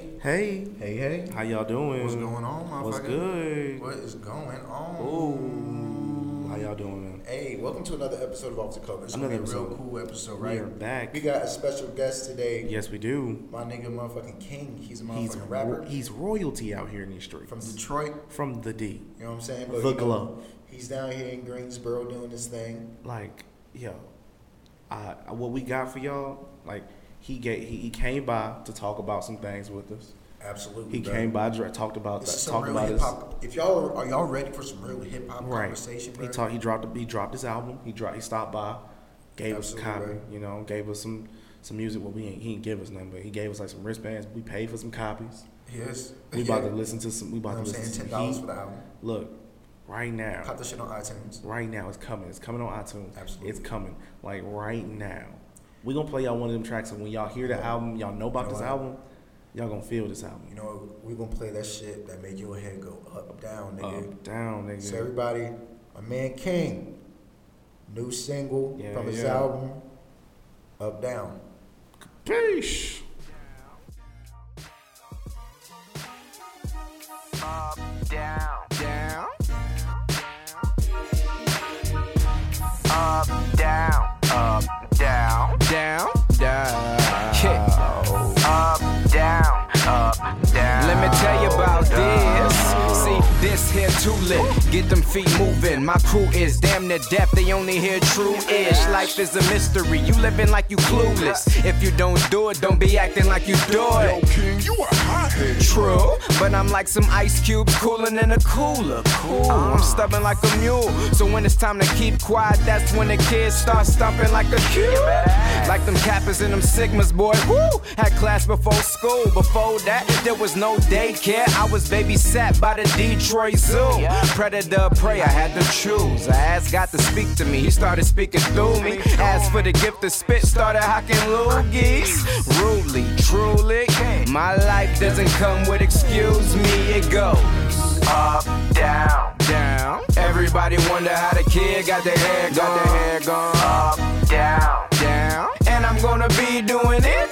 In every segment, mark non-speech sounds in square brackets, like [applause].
Hey, Hey, hey, hey. how y'all doing? What's going on, motherfucker? What's good? What is going on? Ooh, how y'all doing, man? Hey, welcome to another episode of Off the Cover. It's Another gonna be a real cool episode, right? We are back. We got a special guest today. Yes, we do. My nigga, motherfucking King. He's a motherfucking He's rapper he's royalty out here in these streets. from Detroit. From the D. You know what I'm saying? The you know, glove. He's down here in Greensboro doing his thing. Like, yo, I, what we got for y'all? Like, he get he, he came by to talk about some things with us. Absolutely. He bro. came by, talked about This that, some talked about hip his. If y'all are y'all ready for some real hip hop right. conversation, bro? He talked. He dropped. He dropped his album. He dropped. He stopped by, gave Absolutely, us a copy. right. You know, gave us some some music. Well, we ain't, he didn't give us nothing, but he gave us like some wristbands. We paid for some copies. Yes. We about to [laughs] listen to some. We You know about to listen saying? to Ten dollars for the album. Look, right now, Pop that shit on iTunes. right now it's coming. It's coming on iTunes. Absolutely. It's coming. Like right now, we gonna play y'all one of them tracks, and when y'all hear the Yeah. album, y'all know about You know this what? album. Y'all gonna feel this album. You know, we gonna play that shit that made your head go up, down, nigga. Up, down, nigga. So everybody, my man King, new single Yeah, from his yeah. album, Up Down. Peace. up, down, down, up, down, up, down, down, down, up, down, up, down. Let me tell you about this. This here too lit. Get them feet moving. My crew is damn near deaf. They only hear true ish. Life is a mystery. You living like you clueless. If you don't do it, don't be acting like you do it. King, you a hothead. True, but I'm like some ice cubes cooling in a cooler. Cool, I'm stubborn like a mule. So when it's time to keep quiet, that's when the kids start stomping like a cube. Like them Kappas and them Sigmas, boy. Woo! Had class before school. Before that, there was no daycare. I was babysat by the Detroit Zoo. Predator, prey, I had to choose. I asked God to speak to me. He started speaking through me. Asked for the gift of spit, started hocking loogies. Rudely, truly, my life doesn't come with excuse me. It goes Up, down, down. Everybody wonder how the kid got their hair gone. Got their hair gone. up, down, down. And I'm gonna be doing it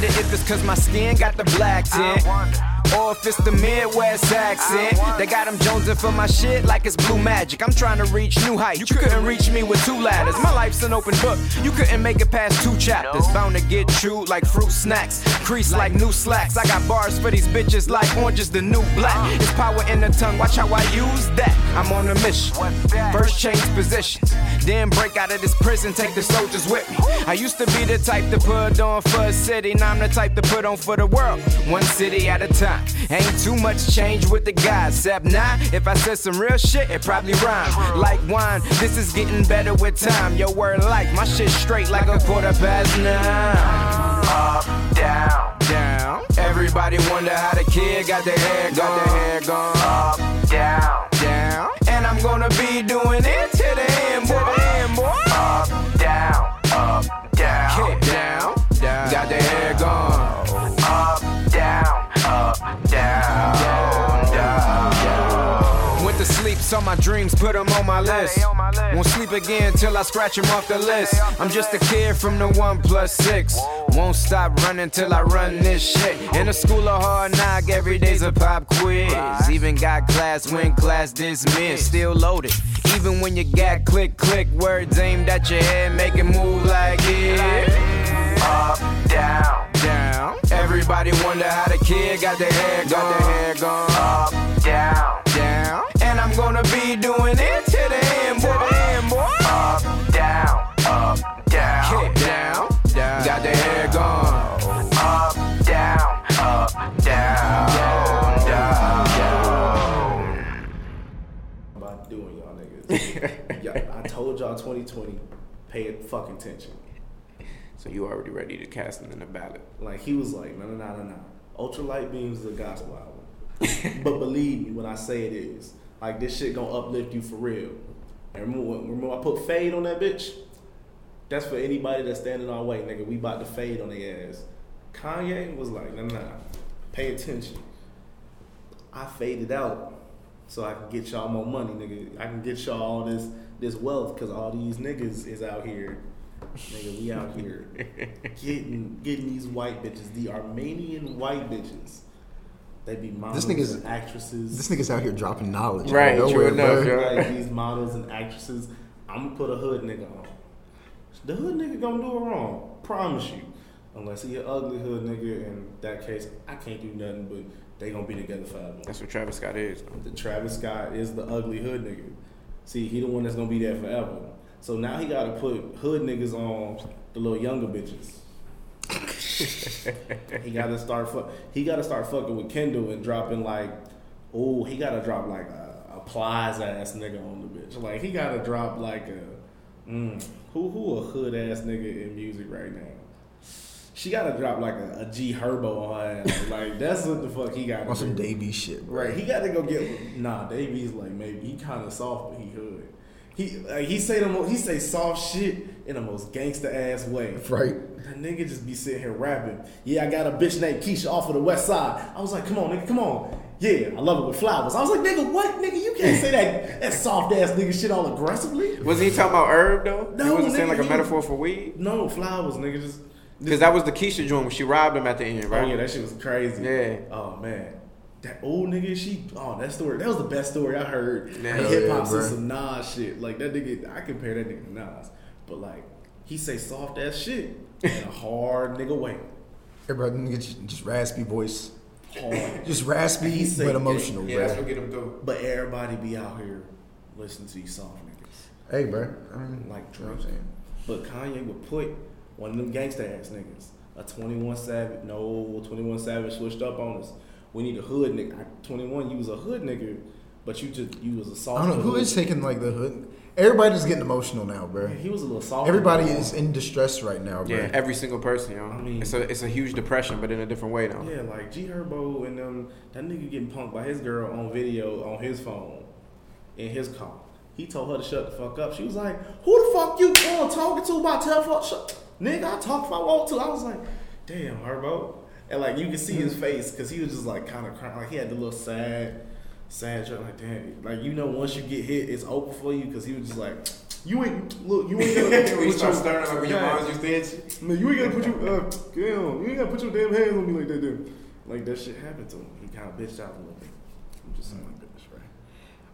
wonder if it's cause my skin got the black tint. Or if it's the Midwest accent. They got them jonesing for my shit like it's blue magic. I'm trying to reach new heights. You couldn't reach me with two ladders. My life's an open book. You couldn't make it past two chapters. Bound to get chewed like fruit snacks. Crease like new slacks. I got bars for these bitches like orange is the new black. Uh. It's power in the tongue. Watch how I use that. I'm on a mission. First change positions. Then break out of this prison. Take the soldiers with me. I used to be the type to put on for a city. Now I'm the type to put on for the world. One city at a time. Ain't too much change with the guys. Except now, if I said some real shit, it probably rhyme. Like wine, this is getting better with time. Your word like my shit straight like a quarter past nine. Up, down, Down. Everybody wonder how the kid got their hair gone. Got their hair gone. up, down, Down. And I'm gonna be doing it saw my dreams, put them on my list. they on my list. Won't sleep again till I scratch them off the list. I'm just a kid from the one plus six. Won't stop running till I run this shit. In a school of hard knock, every day's a pop quiz. Even got class when class dismissed. Still loaded. Even when you got click, click, words aimed at your head, make it move like it. Up, down, Down. Everybody wonder how the kid got their hair gone. Got their hair gone. up, down. And I'm gonna be doing it to the end, boy. up, down, up, down, Kick down, down. Got the hair gone. up, down, up, down, down, down. about doing y'all niggas. [laughs] yeah, I told y'all 2020, pay fucking attention. So you already ready to cast him in the ballot? Like he was like, no, no, no, no, no. Ultra Light Beams is a gospel album, [laughs] but believe me when I say it is. Like this shit gonna uplift you for real. And remember, remember I put fade on that bitch. That's for anybody that's standing our way, nigga. We about to fade on their ass. Kanye was like, nah, nah, pay attention. I faded out so I can get y'all more money, nigga. I can get y'all all this this wealth because all these niggas is out here. Nigga, we out here [laughs] getting getting these white bitches, the Armenian white bitches. They be models this nigga's- and actresses. This nigga's out here dropping knowledge. Right, out of true nowhere, enough, bro. yo. like these models and actresses. I'm gonna put a hood nigga on. The hood nigga gonna do it wrong. Promise you. Unless he an ugly hood nigga, in that case, I can't do nothing. But they gonna be together forever. That's what Travis Scott is. The Travis Scott is the ugly hood nigga. See, he the one that's gonna be there forever. So now he gotta put hood niggas on the little younger bitches. [laughs] he gotta start fuck. He gotta start fucking with Kendall and dropping like, oh, he gotta drop like a, a plies ass nigga on the bitch. Like he gotta drop like a, mm, who who a hood ass nigga in music right now. She gotta drop like a, a G Herbo on her ass. [laughs] Like that's what the fuck he got. On some Davey shit, bro. Right, he got to go get. Nah, Davies like maybe he kind of soft, but he hood. He like, he say the mo- he say soft shit in the most gangster ass way. Right. That nigga just be sitting here rapping. Yeah, I got a bitch named Keisha off of the west side. I was like, come on, nigga, come on. Yeah, I love it with flowers. I was like, nigga, what, nigga? You can't say that that soft ass nigga shit all aggressively. Wasn't he talking about herb though? No, he wasn't saying like a he- metaphor for weed. No flowers, nigga. Just Because that was the Keisha joint when she robbed him at the end, right? Oh right? yeah, that shit was crazy. Yeah. Oh man. That old nigga, she oh that story that was the best story I heard. Yeah. in Hell hip hop yeah, since some Nas shit. Like that nigga, I compare that nigga to Nas, but like he say soft ass shit in a hard nigga way. Everybody nigga just, just raspy voice. Hard. [laughs] Just raspy He say but emotional, Yeah, bro. that's what get him through. But everybody be out here listening to these soft niggas Hey, bro. I mean, like you know Drake. what I'm saying? But Kanye would put one of them gangsta ass niggas, a 21 Savage, no, 21 Savage switched up on us. We need a hood nigga. 21, you was a hood nigga, but you just, you was a soft I don't know who hood. is taking like the hood. Everybody's getting emotional now, bro. Yeah, he was a little soft. Everybody is in distress right now, bro. Yeah, every single person, yo. I mean- it's a it's a huge depression, but in a different way though. Yeah, like G Herbo and um, that nigga getting punked by his girl on video on his phone in his car. He told her to shut the fuck up. She was like, "Who the fuck you uh, talking to about tell fuck shut, nigga? I talk if I want to." I was like, "Damn, Herbo," and like you could see his face because he was just like kind of crying, like he had the little sad, sad joke. Like damn, like you know, once you get hit, it's over for you because he was just like, "You ain't look, you ain't gonna [laughs] put your stirring like when your mom's used to hit you. no, you ain't gotta put your uh, damn, you ain't gotta put your damn hands on me like that. Damn. Like that shit happened to him. He kind of bitched out a little bit. I'm just saying. Bitch, bruh.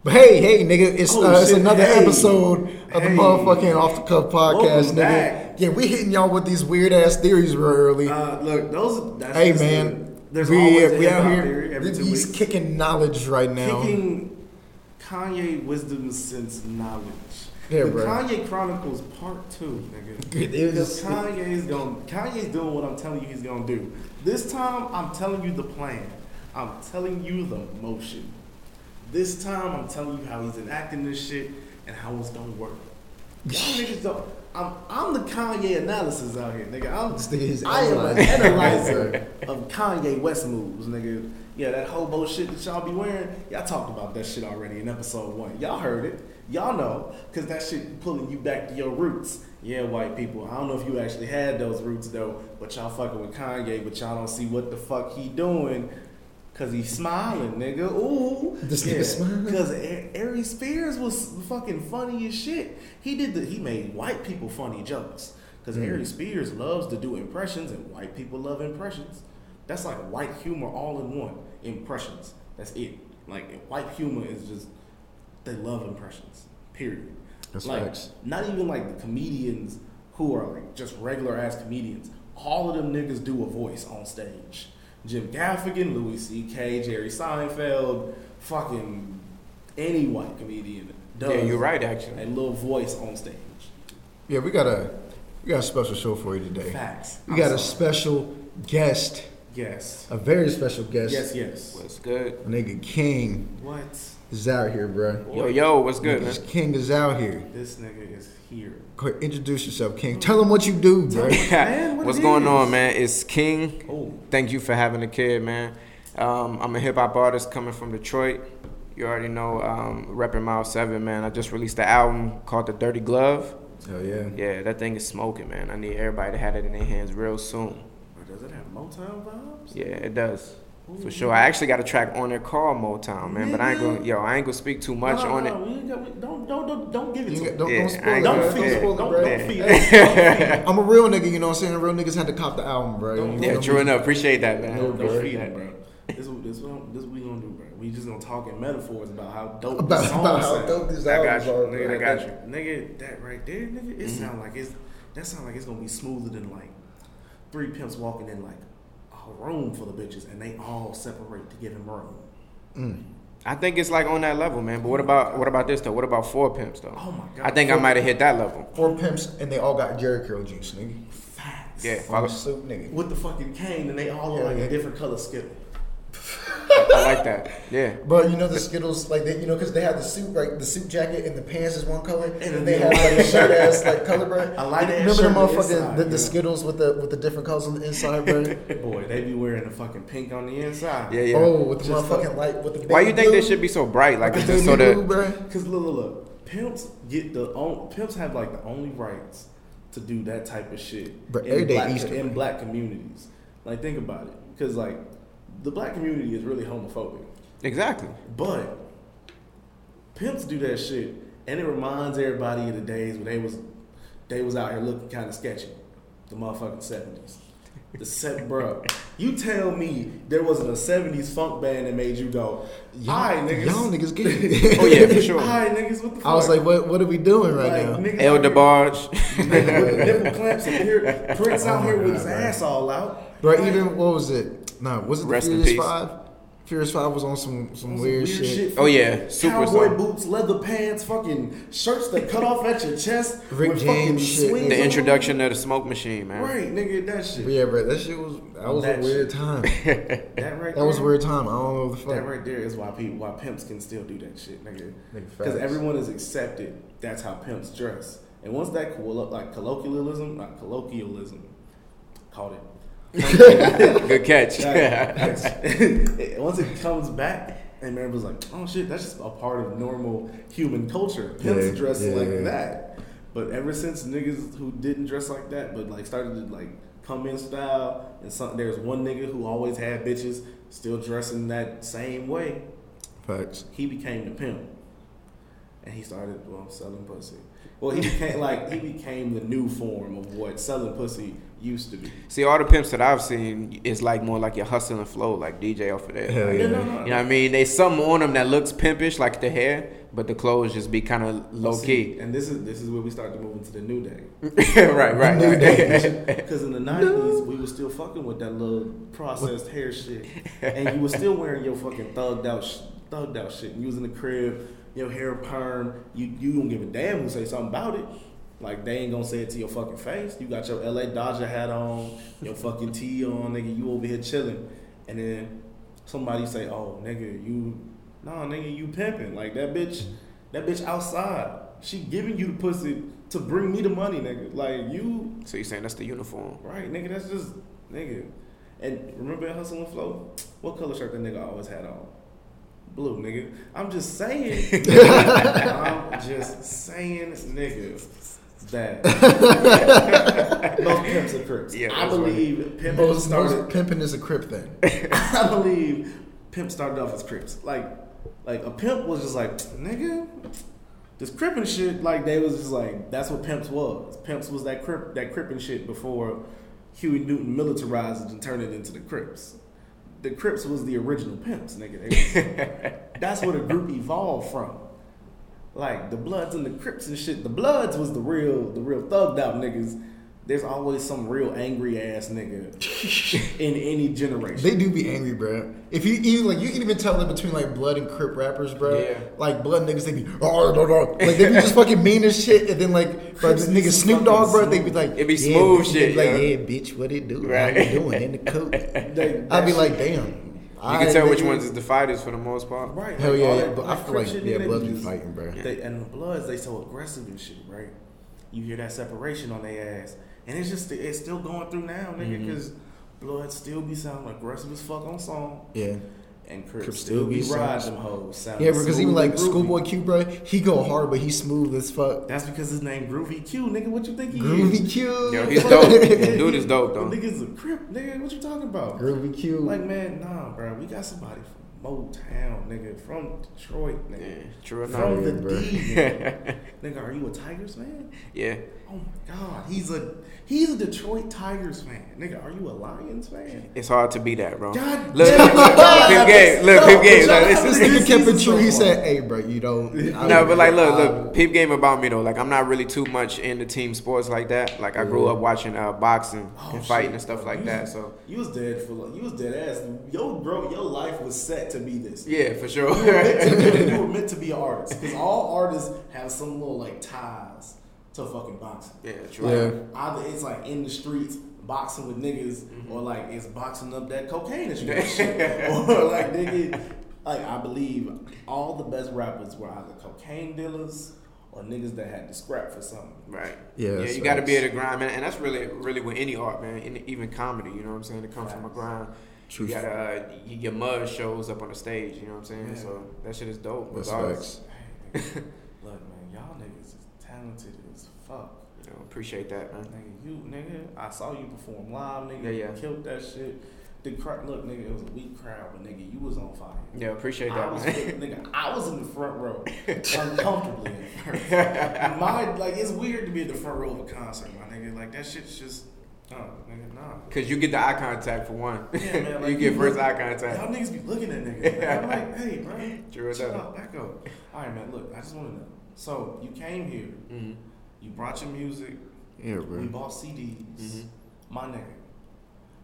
But hey, hey, nigga, it's Oh, uh, it's another hey. episode of the Hey. motherfucking off the cuff podcast, Welcome nigga. back. Yeah, we hitting y'all with these weird ass theories real early. Uh, look, those. That's hey man, the- there's we always we out here theory every two these weeks. kicking knowledge right now. Kicking Kanye wisdom sense knowledge. Yeah, the bro. Kanye Chronicles Part Two, nigga. It is- Because Kanye's going Kanye's doing what I'm telling you he's gonna do. This time I'm telling you the plan. I'm telling you the motion. This time I'm telling you how he's enacting this shit and how it's gonna work. Y'all [laughs] niggas don't. I'm, I'm the Kanye analysis out here, nigga. I'm, This nigga is I am an analyzer. [laughs] of Kanye West moves, nigga. Yeah, that hobo shit that y'all be wearing. Y'all talked about that shit already in episode one. Y'all heard it. Y'all know, cause that shit pulling you back to your roots. Yeah, white people. I don't know if you actually had those roots though, but y'all fucking with Kanye, but y'all don't see what the fuck he doing. Cause he's smiling, nigga. Ooh, This nigga smiling? Cause A- Ari Spears was fucking funny as shit. He did the he made white people funny jokes. Cause Mm. Ari Spears loves to do impressions, and white people love impressions. That's like white humor all in one. Impressions. That's it. Like white humor is just they love impressions. Period. That's like facts. not even like the comedians who are like just regular ass comedians. All of them niggas do a voice on stage. Jim Gaffigan, Louis C.K., Jerry Seinfeld, fucking any white comedian does. Yeah, you're right, actually. A little voice on stage. Yeah, we got a we got a special show for you today. Facts. We I'm got a special guest, Yes. a very special guest. Yes. Yes. What's good? Nigga King What? is out here, bro. Yo, yo, what's good, man? King is out here. This nigga is here. Go ahead, introduce yourself, King. Tell them what you do, bro. [laughs] Man, what What's going is? on, man? It's King. Oh. Thank you for having a kid, man. Um, I'm a hip hop artist coming from Detroit. You already know, um, repping Mile 7, man. I just released an album called The Dirty Glove. Hell yeah. Yeah, that thing is smoking, man. I need everybody to have it in their hands real soon. Does it have Motown vibes? Yeah, it does. For sure. I actually got a track on there called Motown, man. But I ain't gonna yo, I ain't gonna speak too much No, on no, it. we ain't got- we- Don't, don't, don't, don't give it to ain't him. got- don't, Yeah, don't spoil [laughs] it, Don't feed it. Don't, don't feed it. I'm a real nigga, you know what I'm saying? Real niggas had to cop the album, bro. Don't- You Yeah, feel true me? enough. Appreciate that, man. Don't, don't feed it, bro. This is this what this we gonna do, bro. We just gonna talk in metaphors about how dope About, this song about how sound. dope these I got albums you. are, Nigga. I got you. Nigga, that right there, nigga, it mm-hmm. sound like it's that sound like it's gonna be smoother than like three pimps walking in like a room full of bitches and they all separate to give him room. I think it's like on that level, man. But what about what about this though? What about four pimps though? Oh my God. I think I might have hit that level. Four pimps and they all got Jerry curl juice, nigga. Facts. Yeah, On follow. the soup, nigga. With the fucking cane and they all look Yeah, like yeah. a different color skittle. I like that. Yeah. Bro, you know the Skittles, like they, you know, because they have the suit, right? The suit jacket and the pants is one color, and, then they the have like a shirt shirt. ass like color, bro. [laughs] A light ass Remember the shirt on the motherfucking the, the. Skittles with the with the different colors on the inside, bro. [laughs] Boy, they be wearing the fucking pink on the inside. Yeah, yeah. Oh, with the Just motherfucking light with the. Why you think blue, they should be so bright? Like with it's the just baby so blue, that. bro? Because look, look, look, pimps get the on, pimps have like the only rights to do that type of shit But every day black, Easter, in bro. black communities. Like think about it, because like the black community is really homophobic, Exactly. but pimps do that shit, and it reminds everybody of the days when they was they was out here looking kind of sketchy, the motherfucking seventies. The set, bro. You tell me there wasn't a '70s funk band that made you go, Y'all, "All right, niggas, y'all niggas get [laughs] it. Oh yeah, for sure. [laughs] all right, niggas, what the fuck?" I was like, what what are we doing right Like, now? niggas El DeBarge. [laughs] nigga with nipple clamps and here, Prince Oh out my here with his oh bro. ass all out. Bro, even what was it? No, was it the Rest in Furious peace. Five? Furious Five was on some some some weird, shit. Oh, yeah, super cowboy song. boots, leather pants, fucking shirts that cut off at your chest. Rick with fucking James shit. swings the on introduction of the smoke machine, man. Right, nigga, that shit. But yeah, bro, that shit was that was That a weird time. [laughs] That right That was a there- weird time. I don't know what the fuck. That right there is why people, why pimps can still do that shit, nigga. Nigga, Because facts. everyone is accepted. That's how pimps dress. And once that collo- like colloquialism, not colloquialism, called it. Good catch. [laughs] Like, [laughs] [laughs] once it comes back, and everyone's like, "Oh shit, that's just a part of normal human culture." Pimps Yeah, dress yeah, like yeah. that. But ever since niggas who didn't dress like that, but like started to like come in style, and some, there's one nigga who always had bitches still dressing that same way. Facts. He became the pimp, and he started well selling pussy. Well, he became like he became the new form of what selling pussy used to be. See, all the pimps that I've seen is like more like your hustle and flow, like DJ off of that. Hell yeah. You know what I mean? They something on them that looks pimpish, like the hair, but the clothes just be kind of low See, key. and this is this is where we start to move into the new day. [laughs] right, right, New right. Because [laughs] in the nineties, we were still fucking with that little processed hair shit, and you were still wearing your fucking thugged out, sh- thugged out shit. And you was in the crib, your hair perm. You you don't give a damn who say something about it. Like they ain't gonna say it to your fucking face. You got your LA Dodger hat on, your [laughs] fucking tee on, nigga. You over here chilling, and then somebody say, "Oh, nigga, you, nah, nigga, you pimping." Like that bitch, that bitch outside. She giving you the pussy to bring me the money, nigga. Like you so you saying that's the uniform? Right, nigga, that's just nigga. And remember Hustle and Flow? What color shirt the nigga always had on? Blue, nigga. I'm just saying. [laughs] I'm just saying, nigga, that [laughs] most pimps are crips. Yeah, I that's believe pimp Most, started. most pimping is a crip thing. [laughs] I believe pimp started off as crips. Like, like a pimp was just like, nigga, this crippin' shit. Like they was just like, that's what pimps was. Pimps was that crip, that crippin' shit before Huey Newton militarized it and turned it into the Crips. The Crips was the original pimps, nigga. Was- [laughs] that's where the group evolved from. Like the Bloods and the Crips and shit. The Bloods was the real, the real thugged out niggas. There's always some real angry ass nigga [laughs] in any generation. They do be angry, bro. If you even like, you can even tell them between like blood and crip rappers, bro. Yeah. Like blood niggas, they be oh, no, no. like they be just fucking mean as shit, and then like, [laughs] bro, be nigga Snoop Dogg, bro, they be like, It be yeah, smooth bitch, shit, be like, yeah. yeah, bitch, what it do? Right. How you doing in the coop? [laughs] I'd be like, damn. You can tell which ones is the fighters for the most part. Right. Hell like, yeah, yeah, that- but I that feel like yeah, nigga, they bloods be be fighting, bro. They, and the Bloods, they so aggressive and shit, right? You hear that separation on their ass, and it's just it's still going through now, nigga, Mm-hmm. because Bloods still be sounding aggressive as fuck on song, Yeah, and Crip, Crip still be still riding them hoes. sound Yeah, because even like. Schoolboy Q, bro, he go hard, but he's smooth as fuck. That's because his name Groovy Q, nigga. What you think he is? Groovy Q. Yo, he's dope. [laughs] Dude is dope Well, though. nigga's a crip, nigga. What you talking about? Groovy Q. Like, man, nah, bro. We got somebody from Motown, nigga. From Detroit, Yeah, nigga. true enough. From the Yeah, bro. D, nigga. [laughs] nigga, are you a Tigers man? Yeah. Oh my God, he's a he's a Detroit Tigers fan, nigga. Are you a Lions fan? It's hard to be that, bro. God Look, damn. look, look, Pip Game, look, Pip Game. Like, this this nigga kept it true. He said, "Hey, bro, you don't." [laughs] I No, don't- but like, look, look, don't- peep game about me though. Like, I'm not really too much into team sports like that. Like, I grew up watching uh, boxing Oh, and fighting shit, and stuff like You that. So, you was dead for like, you was dead ass. Yo, bro, your life was set to be this. yeah, for sure. You were meant to, [laughs] you were meant to be an artist because all artists have some little like ties to fucking boxing. yeah, true. Yeah. Either it's like in the streets boxing with niggas, Mm-hmm. or like it's boxing up that cocaine that you got, shit. or like nigga, like I believe all the best rappers were either cocaine dealers or niggas that had to scrap for something. Right. Yeah, Yeah, you got to be facts. able to grind, man, and that's really, really with any art, man. In, even comedy, you know what I'm saying? It comes from a grind. Truth. You gotta, uh, your mud shows up on the stage. You know what I'm saying? Yeah. So that shit is dope. That's regardless. facts. [laughs] Look, man, y'all niggas is talented as fuck. You know, appreciate that, man. Nigga, you nigga, I saw you perform live, nigga. Yeah, yeah. You killed that shit. The crowd, look, nigga, it was a weak crowd, but nigga, you was on fire. Yeah, appreciate I that, was, man. nigga, I was in the front row, [laughs] uncomfortably. my, like, it's weird to be in the front row of a concert, my nigga. Like that shit's just, oh, nigga, nah. Cause you get the eye contact for one. Yeah, man. [laughs] Like, you get first look- eye contact. Y'all niggas be looking at niggas. Like, I'm like, hey, bro, [laughs] True chill out, back up. All right, man. Look, I just want to know. So you came here, hmm you brought your music, Yeah, bro. we bought CDs. Mhm. My nigga,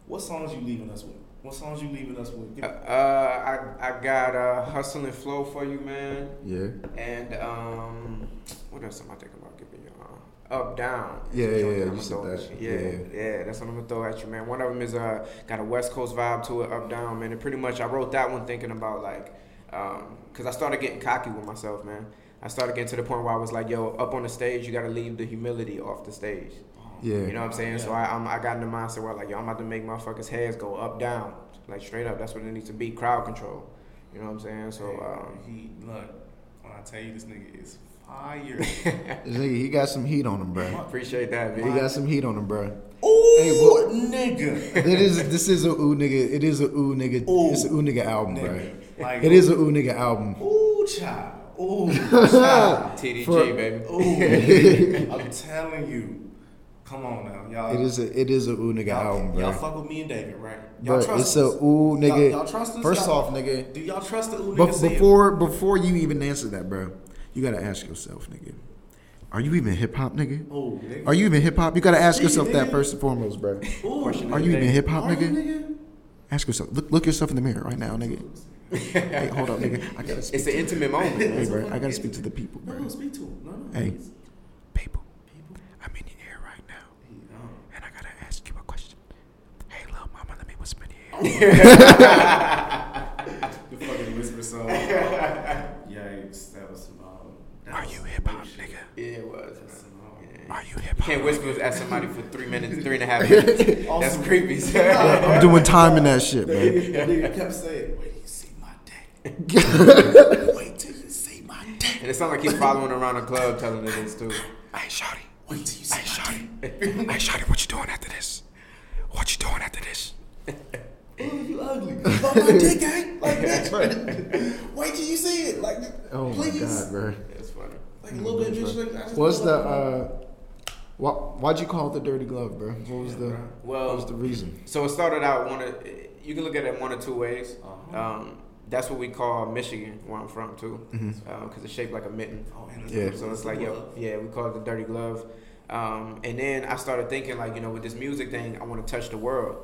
what songs you leaving us with? What songs you leaving us with? Uh, Give- I I got uh, hustle and flow for you, man. Yeah. And um, what else am I thinking about giving you? Uh, up down. Yeah, yeah, yeah, I'ma you said that. you. Yeah, yeah, that's what I'm gonna throw at you, man. One of them is uh got a West Coast vibe to it, up down, man. And pretty much I wrote that one thinking about like, um, cause I started getting cocky with myself, man. I started getting to the point where I was like, yo, up on the stage, you gotta leave the humility off the stage. Yeah. You know what I'm saying? So I I'm, I got in the mindset where like, yo, I'm about to make motherfuckers' heads go up, down, like straight up. That's what it needs to be, crowd control. You know what I'm saying? So um, he look. When I tell you this nigga is fire. [laughs] This nigga, he got some heat on him, bro. appreciate that, Man. He got some heat on him, bro. Ooh, Hey, what- nigga. [laughs] It is. This is a ooh nigga. It is a ooh nigga. Ooh, it's a ooh nigga album, bro. nigga. Like- It is a ooh nigga album. Ooh, child. Ooh, [laughs] child. TDG, For- baby. Ooh, [laughs] I'm telling you. Come on now, y'all. It is a. It is a ooh nigga y'all, album, bro. y'all fuck with me and David, right? Y'all Bro, trust it's a ooh nigga. Y'all, y'all trust us? First Y'all- off, nigga. Do y'all trust the ooh But nigga? saying? before before you even answer that, bro, you gotta ask yourself, nigga. Are you even hip hop, nigga? Ooh, nigga. Are you even hip hop? You gotta ask Speak, yourself that first and foremost, bro. Ooh, Are you even hip hop, nigga? nigga? Ask yourself. Look look yourself in the mirror right now, nigga. [laughs] hey, hold up, nigga. I gotta speak. It's an intimate moment. Hey, man. bro, I gotta speak to the people, No, bro. no, speak to him. No, no. Hey. please. People, I'm in the air right now, He, um, and I gotta ask you a question. Hey, little mama, let me whisper in your ear. [laughs] the fucking whisper song. [laughs] Yikes, that was some. Um, that Are was you some hip hop, nigga? Yeah, it was. That's some, Yeah. Are you hip You hop? can't whisper at somebody for three minutes, three and a half minutes. That's Awesome. creepy. I'm doing time in that shit, man. nigga, nigga kept saying, [laughs] "Wait till you see my dick. Wait till you see my dick. and it sounds like he's following around the club telling it this too. Hey, shawty. Wait till you see Hey, my dick." hey, shawty, what you doing after this? What you doing after this? Oh, you ugly. But my dick ain't like [laughs] that. Right. [laughs] Wait till you see it. Like, Oh please. my god, bro. It's funny. Like a little bit, bitch. Like, I just What's the like- uh? Why, why'd you call it the dirty glove, bro? What was the Well- what was the reason? So it started out one of you can look at it one or two ways. Uh-huh. Um, that's what we call Michigan, where I'm from too, because Mm-hmm. it's shaped like a mitten. Oh, and Yeah. So it's like, yo, yeah, we call it the dirty glove. Um, and then I started thinking, like, you know, with this music thing, I want to touch the world.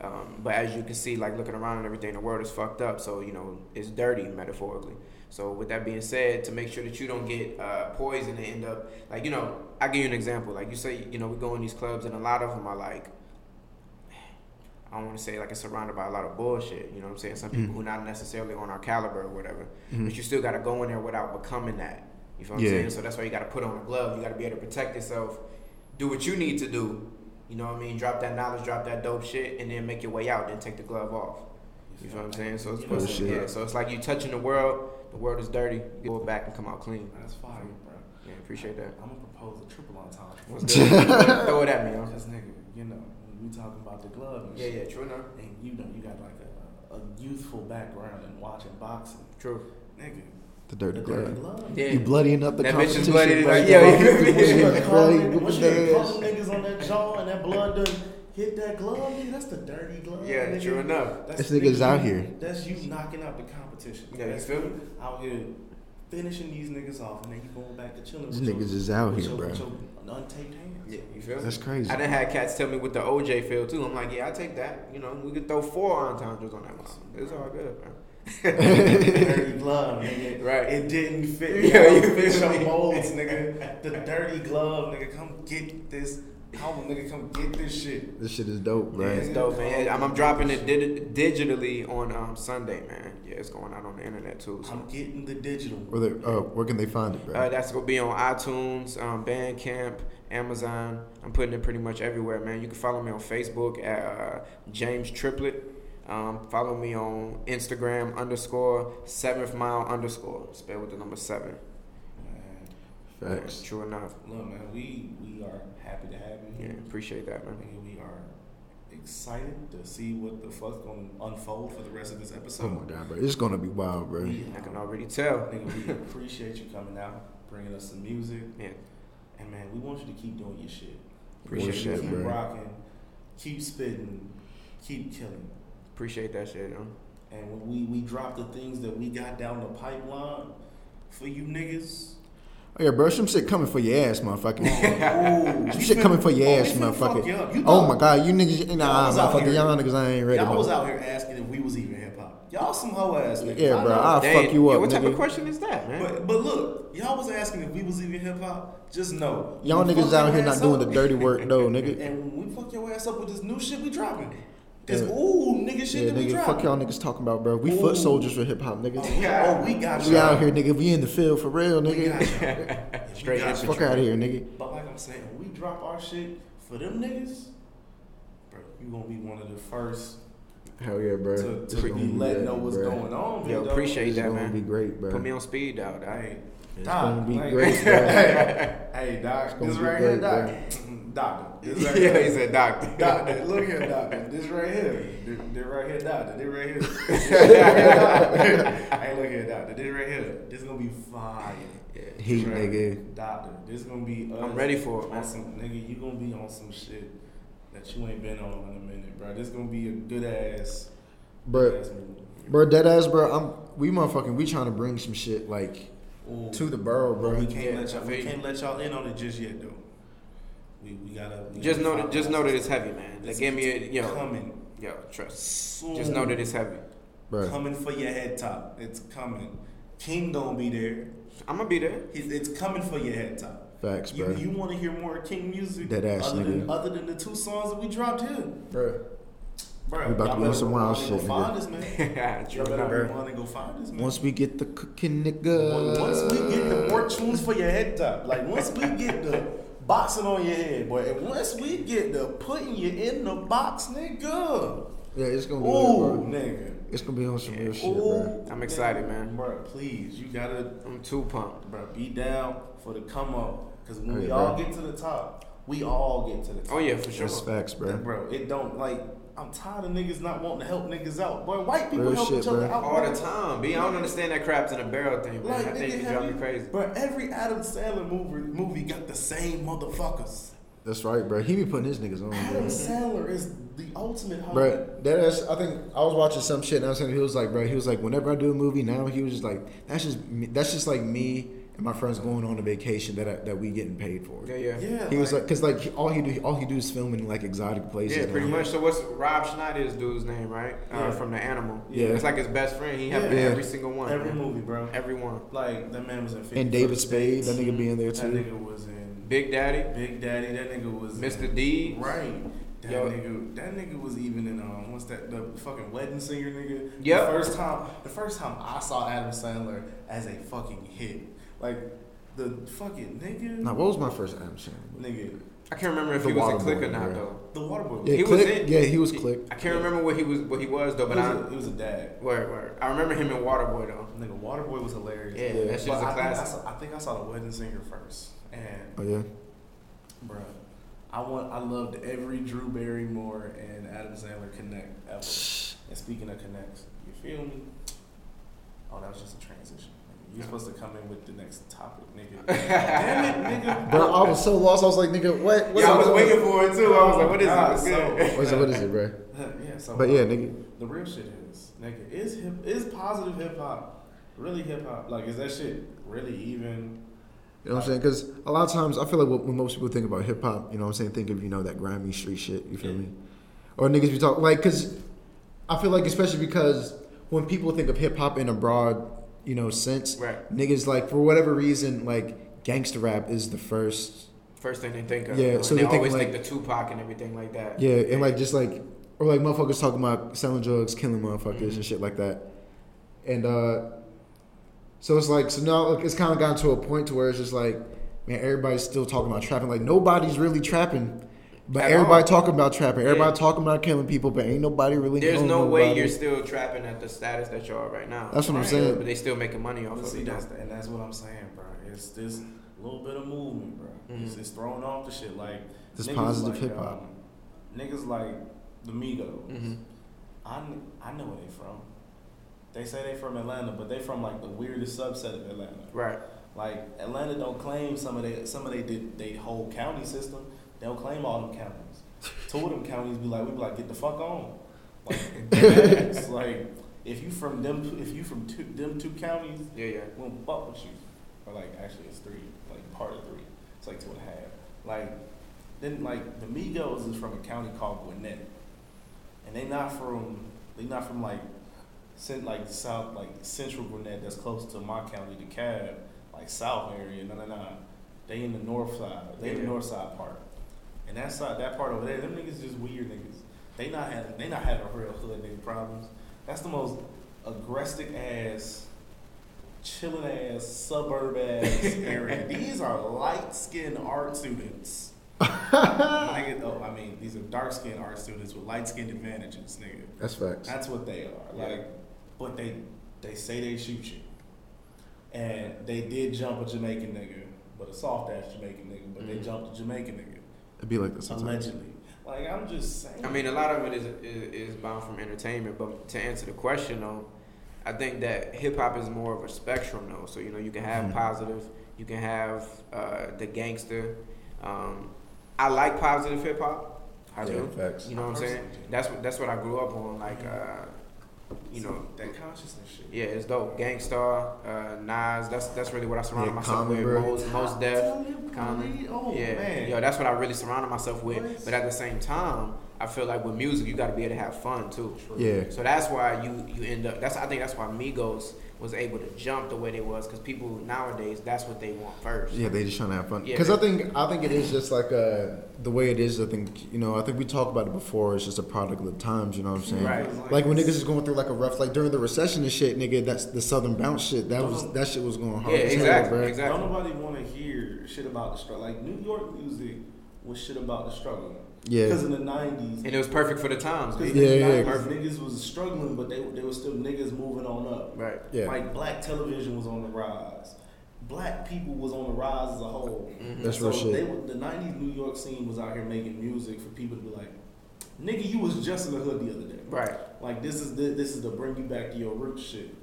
Um, but as you can see, like looking around and everything, the world is fucked up. So you know, it's dirty metaphorically. So with that being said, to make sure that you don't get uh, poisoned and end up like, you know, I give you an example. Like you say, you know, we go in these clubs and a lot of them are like. I don't want to say like it's surrounded by a lot of bullshit. You know what I'm saying? Some people mm. who not necessarily on our caliber or whatever, mm-hmm. but you still got to go in there without becoming that. You feel what Yeah. I'm saying? So that's why you got to put on a glove. You got to be able to protect yourself. Do what you need to do. You know what I mean? Drop that knowledge, drop that dope shit, and then make your way out. Then take the glove off. You feel what I'm saying? So it's You supposed to, yeah. So it's like you touching the world. The world is dirty. You go back and come out clean. That's fire, bro. Yeah, appreciate that. I'm gonna propose a triple entendre. What's good? [laughs] Throw it at me, yo. Cause nigga, you know, when we talking about the glove and Yeah, shit, yeah. True enough. and you know, you got like a, a youthful background in watching boxing, True. nigga. The dirty The dirty glove. glove. Yeah. You bloodying up the That bitch is competition. bloody bro. like, yo, [laughs] you- Once [laughs] you Once you crazy, got whip the you got ass. couple niggas on that jaw and that blood done hit that glove, nigga, that's the dirty glove. Yeah, nigga. true enough. That's This nigga's nigga, out here. That's you knocking out the competition. Yeah, you That's feel me? Out here finishing these niggas off, and then you going back to chilling. These niggas your, is out with here, your, bro. With your untaped hands. Yeah, you feel me? That's crazy. I done had cats tell me what the OJ feel too. I'm like, yeah, I take that. You know, we could throw four entendres on that one. It's all good, bro. dirty [laughs] glove, nigga. Right. It didn't fit. Yeah, Yeah, you you fit feel your me? molds, nigga. [laughs] The dirty glove, nigga. Come get this. How nigga come get this shit? This shit is dope, bro. It's dope, man. I'm, I'm dropping it digi- digitally on um, Sunday, man. Yeah, it's going out on the internet too. So. I'm getting the digital. Where, they, uh, where can they find it, bro? Uh, that's gonna be on iTunes, um, Bandcamp, Amazon. I'm putting it pretty much everywhere, man. You can follow me on Facebook at uh, James Triplet. Um, follow me on Instagram underscore seventh mile underscore. Spell with the number seven. Man, Facts. True enough. look, man. We we are happy to have you Yeah, appreciate that, man. Nigga, we are excited to see what the fuck's gonna unfold for the rest of this Oh episode. my god, bro. It's gonna be wild, bro. We, I can already tell. nigga, we [laughs] appreciate you coming out, bringing us some music, Yeah, and man, we want you to keep doing your shit. Appreciate We want you to keep bro. rocking, keep spitting, keep killing. appreciate that shit. Yo. And when we we drop the things that we got down the pipeline for you niggas. Oh yeah, bro. Some shit coming for your ass, motherfucker. [laughs] Ooh, Some shit coming for your oh, ass, we finna you up. motherfucker. You Oh my god, you niggas, nah, Y'all was out motherfucker, here- y'all niggas, I ain't ready. Y'all was bro. out here asking if we was even hip hop. Y'all some hoe ass niggas. Yeah, I bro. know. I'll Dang, fuck you yeah, up, What type of question is that, man? But but look, y'all was asking if we was even hip hop. Just know Y'all niggas out here not ass doing up. the dirty work though, [laughs] nigga. And when we fuck your ass up with this new shit we dropping. Cause Yeah. ooh, nigga shit Yeah, that we nigga, dropping. fuck y'all niggas talking about, bro. We Ooh. foot soldiers for hip hop, nigga. Oh, yeah, oh, we got We y'all. out here, nigga. We in the field for real, nigga. [laughs] Straight We got. Fuck out of here, nigga. But like I'm saying, when we drop our shit for them niggas, bro, you gonna be one of the first Hell yeah, bro. to, to gonna be letting know what's bro. going on. Yo, big dog. appreciate It's that, gonna man. be great, bro. Put me on speed dial, dog. Hey, It's Doc, gonna be like- great, [laughs] bro. hey, hey, doc, gonna this be right great, here, doc, bro. [clears throat] doctor, this [laughs] right yeah, here. he said doctor. [laughs] Doctor, look here, doctor. This right here. This, this right here, doctor. This right here. [laughs] This right here, doctor. hey, look here, doctor. This right here. This gonna be fire. Heat, This right- nigga. Doctor, this gonna be. Us I'm ready for it, on. Some, nigga, you gonna be on some shit that you ain't been on in a minute, bro. This gonna be a good ass. Bro, good ass movie. bro, dead ass, bro. I'm we motherfucking we trying to bring some shit like Ooh. to the borough, bro. we can't Yeah, let y'all. We can't let y'all in on it just yet, though. We we gotta. We Just gotta know that, just know that it's heavy, man. They It's give me a yo, coming yo, trust. soon. Just know that it's heavy. Bro, coming for your head top. It's coming. King gonna be there. I'm gonna be there. He's, it's coming for your head top. facts, You, bro. you want to hear more King music? Dead ass, other than nigga. other than the two songs that we dropped here, Bro, bro. We about to y'all be on some wild shit, find nigga. us, man. [laughs] True Y'all better enough. run and go find us, man. once we get the cooking, nigga. Once we get the more tunes for your head top, like once we get the boxing on your head, boy, and once we get the putting you in the box, nigga. Yeah, it's gonna be lit, Ooh, bro. nigga. It's gonna be on some real shit, Ooh, bro. I'm excited, man. Bro, please, you gotta I'm too pumped. bro, be down for the come up. Cause when Oh, we yeah, all get to the top, we all get to the top. Oh yeah, for sure. That's facts, bro. Bro, it don't like I'm tired of niggas not wanting to help niggas out. Boy, white people Real help shit, each other bro. out All the time, B. I don't understand that crabs in a barrel thing, man. Like, I think nigga, it have drive me you- crazy. Bro, every Adam Sandler movie movie got the same motherfuckers. That's right, bro. He be putting his niggas on, Adam bro. Sandler is the ultimate homie. Bro, that is. I think I was watching some shit and I was saying he was like, bro, he was like, whenever I do a movie now, he was just like, that's just me, that's just like me and my friends going on a vacation that I, that we getting paid for. Yeah, yeah. Yeah, He was like, cause like all he do all he do is film in like exotic places. Yeah, now. pretty much. So what's Rob Schneider's dude's name, right? Uh, Yeah. From the Animal. Yeah. It's like his best friend. He have Yeah. every single one. every man. movie, bro. Every one. Like that man was in 50 And David Spade, Dates. that nigga being there too That nigga was in Big Daddy, Big Daddy. That nigga was Mr. D. Right. That Yo. nigga, that nigga was even in um, what's that? The fucking wedding singer nigga. Yep. The first time, the first time I saw Adam Sandler as a fucking hit, like The fucking nigga. Now, what was my first Adam Sandler? Nigga. I can't remember if The he was a click or not bro. though. The Waterboy. Yeah, He was Click. in- Yeah, he was Click. I can't remember what he was what he was though, He but was, I a, he was a dad. word, word. I remember him in Waterboy though. Nigga, Waterboy was hilarious. Yeah, Yeah. that shit was a I, think I, classic. saw, I think I saw the Wedding Singer first, and Oh yeah. bruh, I want I loved every Drew Barrymore and Adam Sandler connect ever. [sighs] And speaking of connects, you feel me? Oh, that was just a transition. You're supposed to come in with the next topic, nigga. [laughs] Damn it, nigga. Bro, I was so lost. I was like, nigga, what? what's Yeah, I was waiting for it too. I was like, what is God, it? What's so- What is it? What is it, bro? [laughs] yeah, so But yeah, uh, nigga. the real shit is, nigga, is hip is positive hip hop really hip hop? Like, is that shit really even? You know what I'm saying? Because a lot of times I feel like what, when most people think about hip hop, you know what I'm saying, think of, you know, that grimy street shit. You feel Yeah. me? Or niggas be talking, like, because I feel like, especially because when people think of hip hop in a broad, you know, sense, Right. niggas, like, for whatever reason, like, gangster rap is the first. First thing they think of. Yeah, And so they they think, always like- think the Tupac and everything like that. Yeah, and like, just like, or like motherfuckers talking about selling drugs, killing motherfuckers, Mhm. and shit like that. And, uh, so it's like, so now like, it's kind of gotten to a point to where it's just like, man, everybody's still talking about trapping. Like nobody's really trapping, but At everybody all. talking about trapping. Everybody Yeah. talking about killing people, but ain't nobody really. There's killing no way you're still trapping at the status that you are right now. That's what I'm saying. But they still making money off But of see, it. that's and that's what I'm saying, bro. It's this little bit of movement, bro. It's, Mhm. it's throwing off the shit like This positive like, hip-hop. um, niggas like the Migos. Mhm. I I know where they from. They say they from Atlanta, but they from like the weirdest subset of Atlanta. Right. Like Atlanta don't claim some of they some of they did they whole county system. They don't claim all them counties. Two of them counties be like we be like get the fuck on. Like [laughs] it's like if you from them if you from two, them two counties, Yeah, yeah. we don't fuck with you. Or like actually it's three, like part of three. It's like two and a half. Like then like the Migos is from a county called Gwinnett. And they not from they not from like cent like south like central Gwinnett that's close to my county, DeKalb, like south area. No no no. They in the north side. They in the north side part. And that side that part over there, them niggas just weird niggas. They not having they not having real hood nigga problems. That's the most aggressive ass chilling ass suburb ass [laughs] area. These are light skinned art students. [laughs] nigga, oh, I mean, these are dark skinned art students with light skinned advantages, nigga. That's facts. That's what they are. Yeah. Like, but they they say they shoot you, and they did jump a Jamaican nigga, but a soft ass Jamaican nigga. But they Mhm. jumped a Jamaican nigga It'd be like this sometimes. allegedly. Like I'm just saying. I mean, a lot of it is, is is bound from entertainment. But to answer the question, though, I think that hip hop is more of a spectrum, though. So you know, you can have Mhm. positive, you can have uh, the gangster. Um, I like positive hip hop. I Yeah, do. facts. You know what I'm saying? That's what that's what I grew up on. Like, uh, you know, that consciousness shit. yeah, it's dope. Gang Starr, uh, Nas. That's that's really what I surrounded Yeah, myself with. bro. Most, most def. Common. Oh yeah, man. yo, that's what I really surrounded myself with. What? But at the same time, I feel like with music, you got to be able to have fun too. Yeah. So that's why you you end up. That's I think that's why Migos was able to jump the way they was because people nowadays that's what they want first. Yeah, they just trying to have fun. Yeah. Because I think I think it is just like uh, the way it is. I think you know. I think we talked about it before. It's just a product of the times. You know what I'm saying? Right. Like when niggas is going through like a rough, like during the recession and shit, nigga. That's the Southern bounce shit. That was that shit was going hard. Yeah, as hell, exactly, exactly. Don't nobody want to hear shit about the struggle. Like New York music was shit about the struggle. Yeah. Because in the nineties, And it was perfect for the times. because Yeah, in yeah, the yeah. 90s, niggas was struggling, but they they were still niggas moving on up. Right. Yeah. Like black television was on the rise. Black people was on the rise as a whole. Mm-hmm. That's so real shit. They, were- the '90s New York scene was out here making music for people to be like, "Nigga, you was just in the hood the other day." Right. Like this is the, this is to bring you back to your roots shit.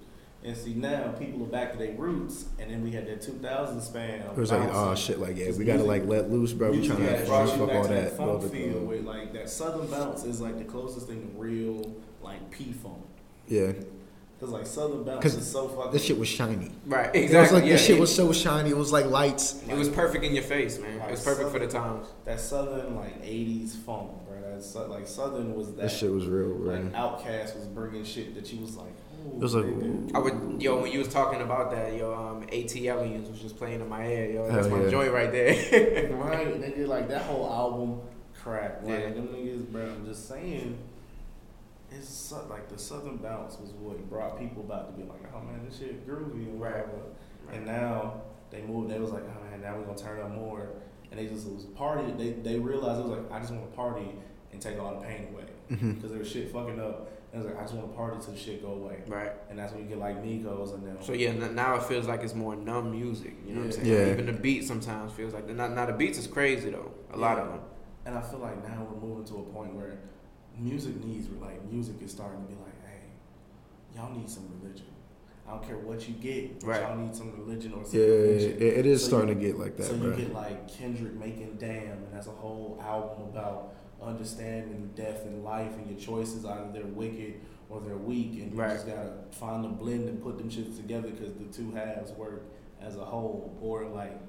And see now people are back to their roots, and then we had that 2000 span. It was like, oh shit, like yeah, Because we gotta like let loose, bro. We trying to had have brought fun, you fuck all to that. funk blah, blah, feel blah. with like that southern bounce is like the closest thing to real like P funk. Yeah, Cause like southern bounce 'Cause is so fucking. this shit was shiny. Right. It was Exactly. like yeah, this shit it- was so shiny. It was like lights. It was perfect in your face, man. It was perfect for the times. that southern like '80s funk, bro. That su- like southern was that. That shit was real, bro. like OutKast was bringing shit that you was like. It was like. I would, yo, when you was talking about that, yo, um, ATLiens was just playing in my head, yo. That's Hell my yeah. joy right there. [laughs] right, nigga. Like that whole album, crack. Like Yeah. them niggas, bro. I'm just saying. It's like the southern bounce was what brought people back to be like, oh man, this shit groovy and Right. And now they moved. They was like, oh man, now we're gonna turn up more, and they just was party. They they realized it was like, I just want to party and take all the pain away Mm-hmm. because there was shit fucking up. And it was like, I just want to party till the shit go away, Right. and that's when you get like Migos and them. So yeah, now it feels like it's more numb music. You know what I'm saying? Yeah. Even the beat sometimes feels like now, now the beats is crazy though. A lot of them. And I feel like now we're moving to a point where music needs like music is starting to be like, hey, y'all need some religion. I don't care what you get, but Right. y'all need some religion or some Yeah, religion. it, it is So starting you- to get like that, so bro. you get like Kendrick making "Damn," and that's a whole album about understanding death and life and your choices. Either they're wicked or they're weak, and you Right. just gotta find the blend and put them shits together because the two halves work as a whole. Or like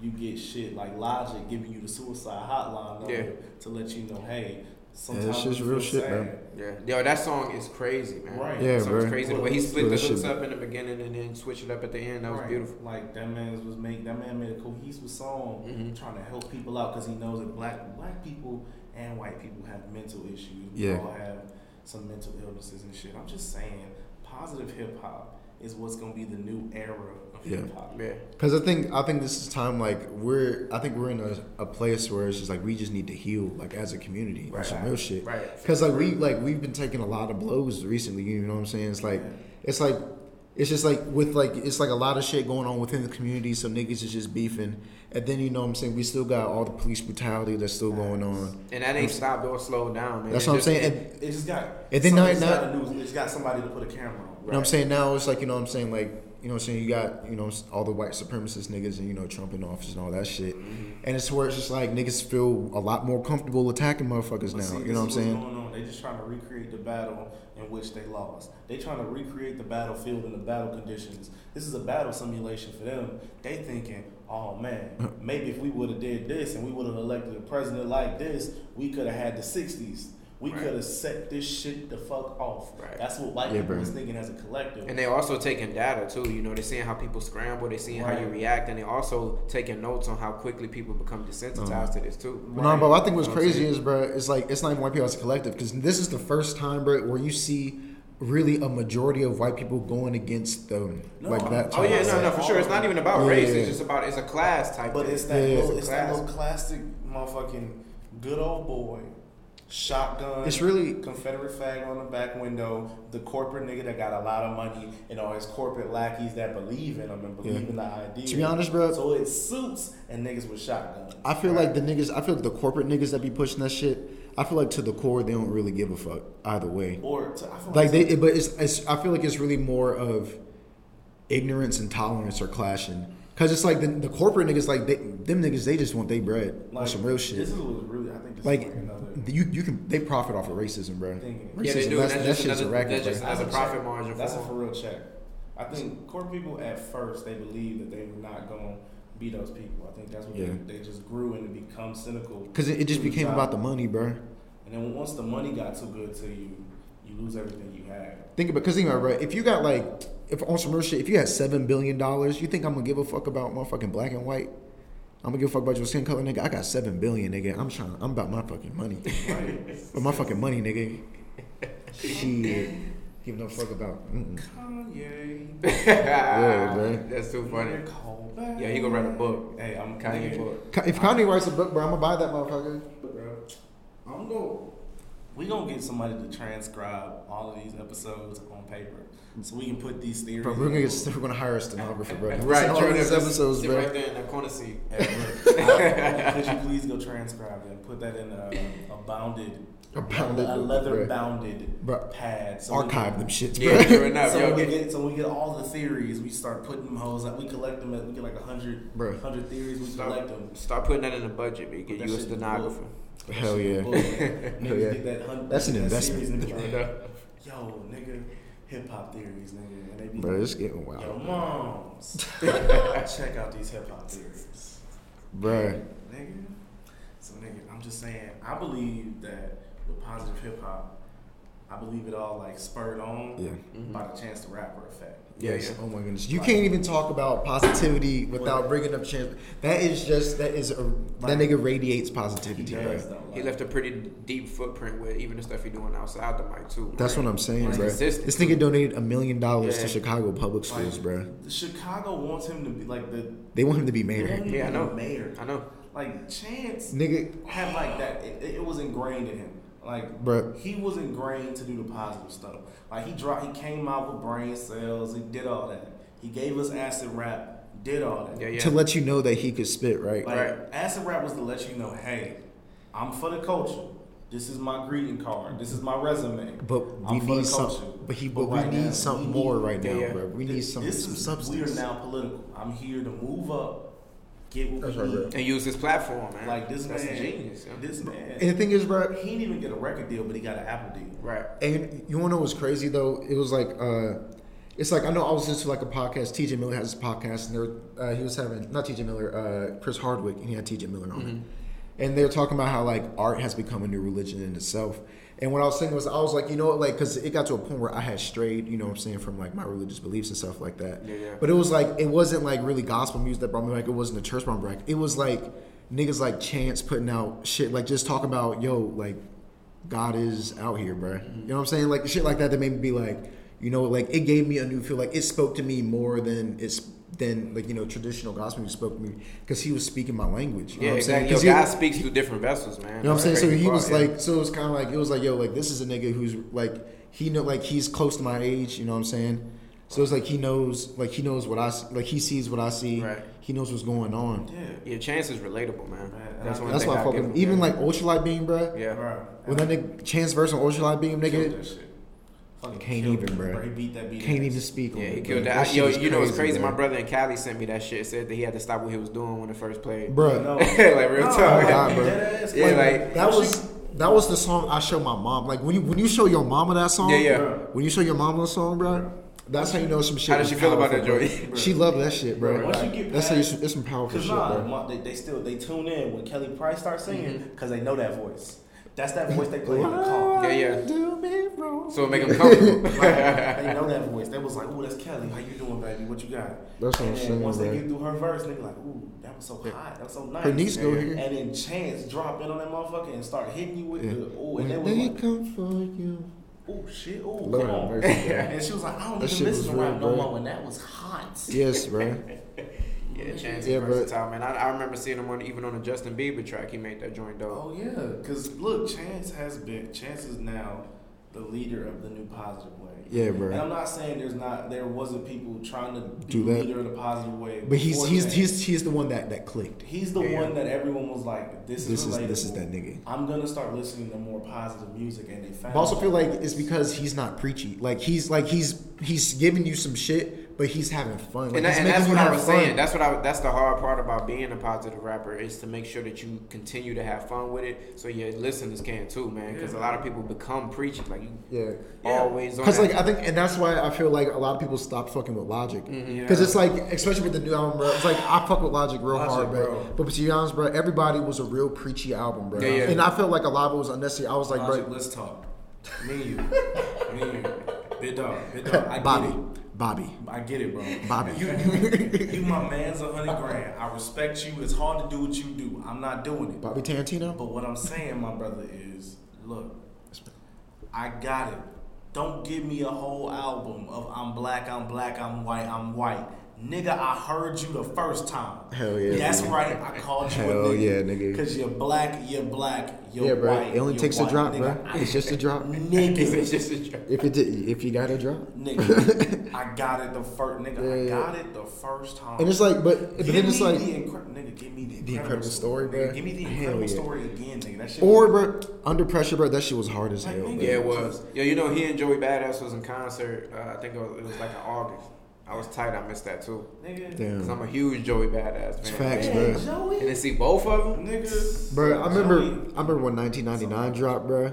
you get shit like Logic giving you the suicide hotline number Yeah. to let you know, hey, sometimes it's just real feel shit, man. Yeah. Yo, that song is crazy, man. Right. Yeah, that song's bro. crazy. The way he split the hooks up in the beginning and then switch it up at the end, that was Right. beautiful. Like that man was make that man made a cohesive song Mhm. trying to help people out because he knows that black black people and white people have mental issues. We Yeah. all have some mental illnesses and shit. I'm just saying, positive hip hop is what's gonna be the new era of Yeah. hip hop. Yeah. Cause I think I think this is time like we're I think we're in a, a place where it's just like we just need to heal like as a community Right. some real shit. Right. Cause like we like we've been taking a lot of blows recently. You know what I'm saying? It's like it's like it's just like with like it's like a lot of shit going on within the community. So niggas is just beefing, and then you know what I'm saying we still got all the police brutality that's still going on. And that ain't stopped or slowed down, man. That's It what I'm saying. it- And, It just got And then some- now- it's got it's got somebody to put a camera on. You know what I'm saying? Now it's like, you know what I'm saying? Like, you know what I'm saying? You got, you know, all the white supremacist niggas and, you know, Trump in office and all that shit. Mm-hmm. And it's where it's just like niggas feel a lot more comfortable attacking motherfuckers now. see, you know what I'm saying? Going on? They just trying to recreate the battle in which they lost. They trying to recreate the battlefield and the battle conditions. This is a battle simulation for them. They thinking, oh man, maybe if we would have did this and we would have elected a president like this, we could have had the '60s. We Right. could have set this shit the fuck off. Right. That's what white Yeah, people bro. was thinking as a collective. And they also taking data too. You know, they're seeing how people scramble, they're seeing how you react, and they also taking notes on how quickly people become desensitized to this too. No, but I think what's You know what crazy saying? is, bro, it's like, it's not even white people as a collective because this is the first time, bro, where you see really a majority of white people going against them. No, like that. Oh yeah, no, no, for sure. It's not even about Yeah, race. yeah, It's just about it's a class type. But thing. it's that Yeah, little, it's it's a that class. little classic motherfucking good old boy. Shotgun. It's really- Confederate flag on the back window. The corporate nigga that got a lot of money, and all his corporate lackeys that believe in him and believe Yeah. in the idea. To be honest, bro- So it suits and niggas with shotguns. I feel like the niggas, I feel like the corporate niggas that be pushing that shit, I feel like to the core, they don't really give a fuck either way. Or to, I feel like they but it's, it's i feel like it's really more of ignorance and tolerance are clashing because it's like the, the corporate niggas like they, them niggas they just want their bread like, some real shit This is what really. I think this like like another. you you can they profit off of racism bro Thing. racism Yeah, they do. that's, That's that just shit's a another- racket that's bro. just- That's a check. profit margin That's for a for real check. I think corporate people at first they believe that they were not gonna be those people. I think that's what Yeah. they, they just grew and become cynical. because it, it just became about the money bro And then once the money got too good to you, you lose everything you had. think about because think about it, bro if you got like if on some real shit if you had seven billion dollars you think i'm gonna give a fuck about motherfucking black and white I'm gonna give a fuck about your skin color, nigga. I got seven billion, nigga. I'm trying. I'm about my fucking money. [laughs] But my fucking money, nigga. [laughs] Shit. Give no fuck about. Mm-mm. Kanye. [laughs] Yeah, man. That's too funny. Yeah, he gonna write a book. Hey, I'm Kanye nigga, book. If Kanye writes a book, bro, I'm gonna buy that motherfucker. bro. I'm going. We gonna get somebody to transcribe all of these episodes on paper, so we can put these theories. Bro, we're gonna get. We're gonna hire a stenographer, bro. [laughs] Right, all these episodes, sit bro. right there in that corner seat. [laughs] Hey, could you please go transcribe them? Put that in a, a bounded, A bounded a leather bruh. bounded Bruh. pad. So Archive can- them shits, Yeah, bro. [laughs] true enough. So Yo, when we get, get so we get all the theories, we start putting them hoes Like We collect them. At, we get like a hundred, theories. We start, collect them. start putting that in the budget, man. Get Put you a that shit in the stenographer. book. Put that Hell yeah. the [laughs] book. Niggas Hell yeah. that hun- That's an that investment. series and like, [laughs] Yo, nigga, hip hop theories, nigga. And they be Bro, like, it's getting wild. Yo, wild, moms, check out these hip hop theories, bro. nigga. So, nigga, I'm just saying, I believe that with positive hip hop, I believe it all like spurred on Yeah. Mm-hmm. by the Chance the Rapper effect. Yeah, Yes. yeah. Oh my goodness. You can't even talk about positivity without bringing up chance. That is just that is a that nigga radiates positivity, He bro. does, though. He left a pretty deep footprint with even the stuff he doing outside the mic too. That's what I'm saying, He's bro. This nigga donated a million dollars to Chicago public schools, like, bro. Chicago wants him to be like the. They want him to be mayor. Yeah, I know. Mayor. I know. Like Chance Nigga, had like that. It, it was ingrained in him. Like, Bruh. he was ingrained to do the positive stuff. Like he dropped. He came out with brain cells. He did all that. He gave us acid rap. Did all that. Yeah, yeah. to let you know that he could spit, right? Like Right. acid rap was to let you know, hey, I'm for the culture. This is my greeting card. This is my resume. But I'm we need the some, but he, but, we right need now, something we need- more right Yeah, now, yeah. bro. We need some, this some is substance. we are now political. I'm here to move up, get what That's we right, need. bro. And use his platform, man. Like this That's man, genius. yeah. this man. And the thing is, bro, he didn't even get a record deal, but he got an Apple deal. Right. And you wanna know what's crazy though? It was like uh it's like I know I was listening to like a podcast. TJ Miller has a podcast, and there uh, he was having not TJ Miller, uh, Chris Hardwick, and he had TJ Miller on Mm-hmm. it. And they were talking about how like art has become a new religion in itself. And what I was saying was, I was like, you know, what, like, because it got to a point where I had strayed, you know, what I'm saying, from like my religious beliefs and stuff like that. Yeah, yeah. But it was like it wasn't like really gospel music that brought me back. It wasn't the church brought me back. It was like niggas like Chance putting out shit, like just talking about yo, like God is out here, bro. Mm-hmm. You know what I'm saying? Like shit like that that made me be like, you know, like it gave me a new feel. Like it spoke to me more than it's than like you know traditional gospel music spoke to me because he was speaking my language. You know Yeah, what I'm saying? exactly. Yo, 'Cause he- speaks through different vessels, man. you know what I'm saying? So he was Yeah. like, so it was kind of like, it was like, yo, like this is a nigga who's like, he know, like he's close to my age. You know what I'm saying? So it's like he knows, like he knows what I, s- like he sees what I see. Right. He knows what's going on. Yeah. Yeah, Chance is relatable, man. Man, That's and one That's thing why I I fuck give with. Even yeah. like Ultralight Beam, bro. yeah. Bro, When that nigga Chance verse on Ultralight Beam, killed nigga, that shit. Fucking Can't even, it, bro. He beat that beat. can't ass. even speak. Yeah, he killed bro. that. shit Yo, you know what's crazy? bro. My brother in Cali sent me that shit. Said that he had to stop what he was doing when it first played. Bruh. No. [laughs] like real No, talk. God, bro. dead. Yeah, like- That was that was the song I show my mom. Like when you when you show your mama that song, Yeah, yeah. When you show your mama a song, bro, that's how you know some shit. How does she feel about that, bro. Jordy? She loved that shit, bro. Once you get That's how you, it's some powerful shit, nah, bro. they, they still they tune in when Kelly Price starts singing Mm-hmm. because they know that voice. That's that voice they play in the car. Yeah, yeah. Do me wrong. So it make them comfortable. [laughs] they know that voice. They was like, "Ooh, that's Kelly. How you doing, baby? What you got?" That's what I'm and then saying, once they get through her verse, they be like, "Ooh, that was so hot. That was so nice." Her niece go here. And then Chance drop in on that motherfucker and start hitting you with Yeah. the ooh, When and they was they like, come for you. "Ooh, shit, ooh, Lord come have on." mercy. And she was like, "I don't That even shit was listen to rap real, no more." When that was hot. Yes, bro. [laughs] Yeah, Chance Yeah, is versatile, man. I, I remember seeing him on even on the Justin Bieber track. He made that joint dope. Oh yeah, because look, Chance has been Chance is now the leader of the new positive way. Yeah, bro. And I'm not saying there's not there wasn't people trying to be Do that. leader of the positive way. But he's before he's Chance. he's he's the one that that clicked. He's the Yeah, yeah. one that everyone was like, this, This is is this is that nigga. I'm gonna start listening to more positive music, and they found. I also feel like it's because he's not preachy. Like he's like he's he's giving you some shit, but he's having fun. Like, and, that, and that's what I was fun. saying. That's what I. That's the hard part about being a positive rapper is to make sure that you continue to have fun with it, so your listeners can too, man. Because a lot of people become preachy, like you yeah. always. Because like I think, and that's why I feel like a lot of people stop fucking with Logic. Because Yeah. it's like, especially with the new album, bro. It's like I fuck with Logic real Logic, hard, bro. bro. But to be honest, bro, everybody was a real preachy album, bro. Yeah, yeah. And I felt like a lot of it was unnecessary. I was like, Logic, bro, let's talk. Me and you, me and you, big dog, big dog. I get Bobby, it. Bobby, I get it, bro. Bobby. You, you, you my man's a hundred grand. I respect you. It's hard to do what you do. I'm not doing it. Bobby Tarantino. But what I'm saying, my brother, is look, I got it. Don't give me a whole album of I'm black, I'm black, I'm white, I'm white. Nigga, I heard you the first time. Hell yeah, That's nigga. right. I called you Hell a nigga. yeah, nigga. Cause you're black, you're black, you're Yeah, bro. white. It only you're takes a drop, nigga, bro. It's just a drop. Nigga, [laughs] it's just a joke. If it did, if you got a drop. nigga, [laughs] I got it the first nigga. Yeah, I yeah. got it the first time. And it's like, but, but Give then it's like, the incre- nigga, give me the incredible, The Incredible Story, nigga. bro. Give me the incredible yeah. story again, nigga. That shit. or bro, under pressure, bro. That shit was hard as Like, hell. nigga. Yeah, it was. Yo, you know, he and Joey Badass was in concert. Uh, I think it was, it was like in August. I was tight. I missed that too. nigga. Damn. Cause I'm a huge Joey Badass fan. Facts, Man, bro. Joey. And to see both of them, Nigga. Bro, I remember, Joey. I remember when 1999 dropped, bro.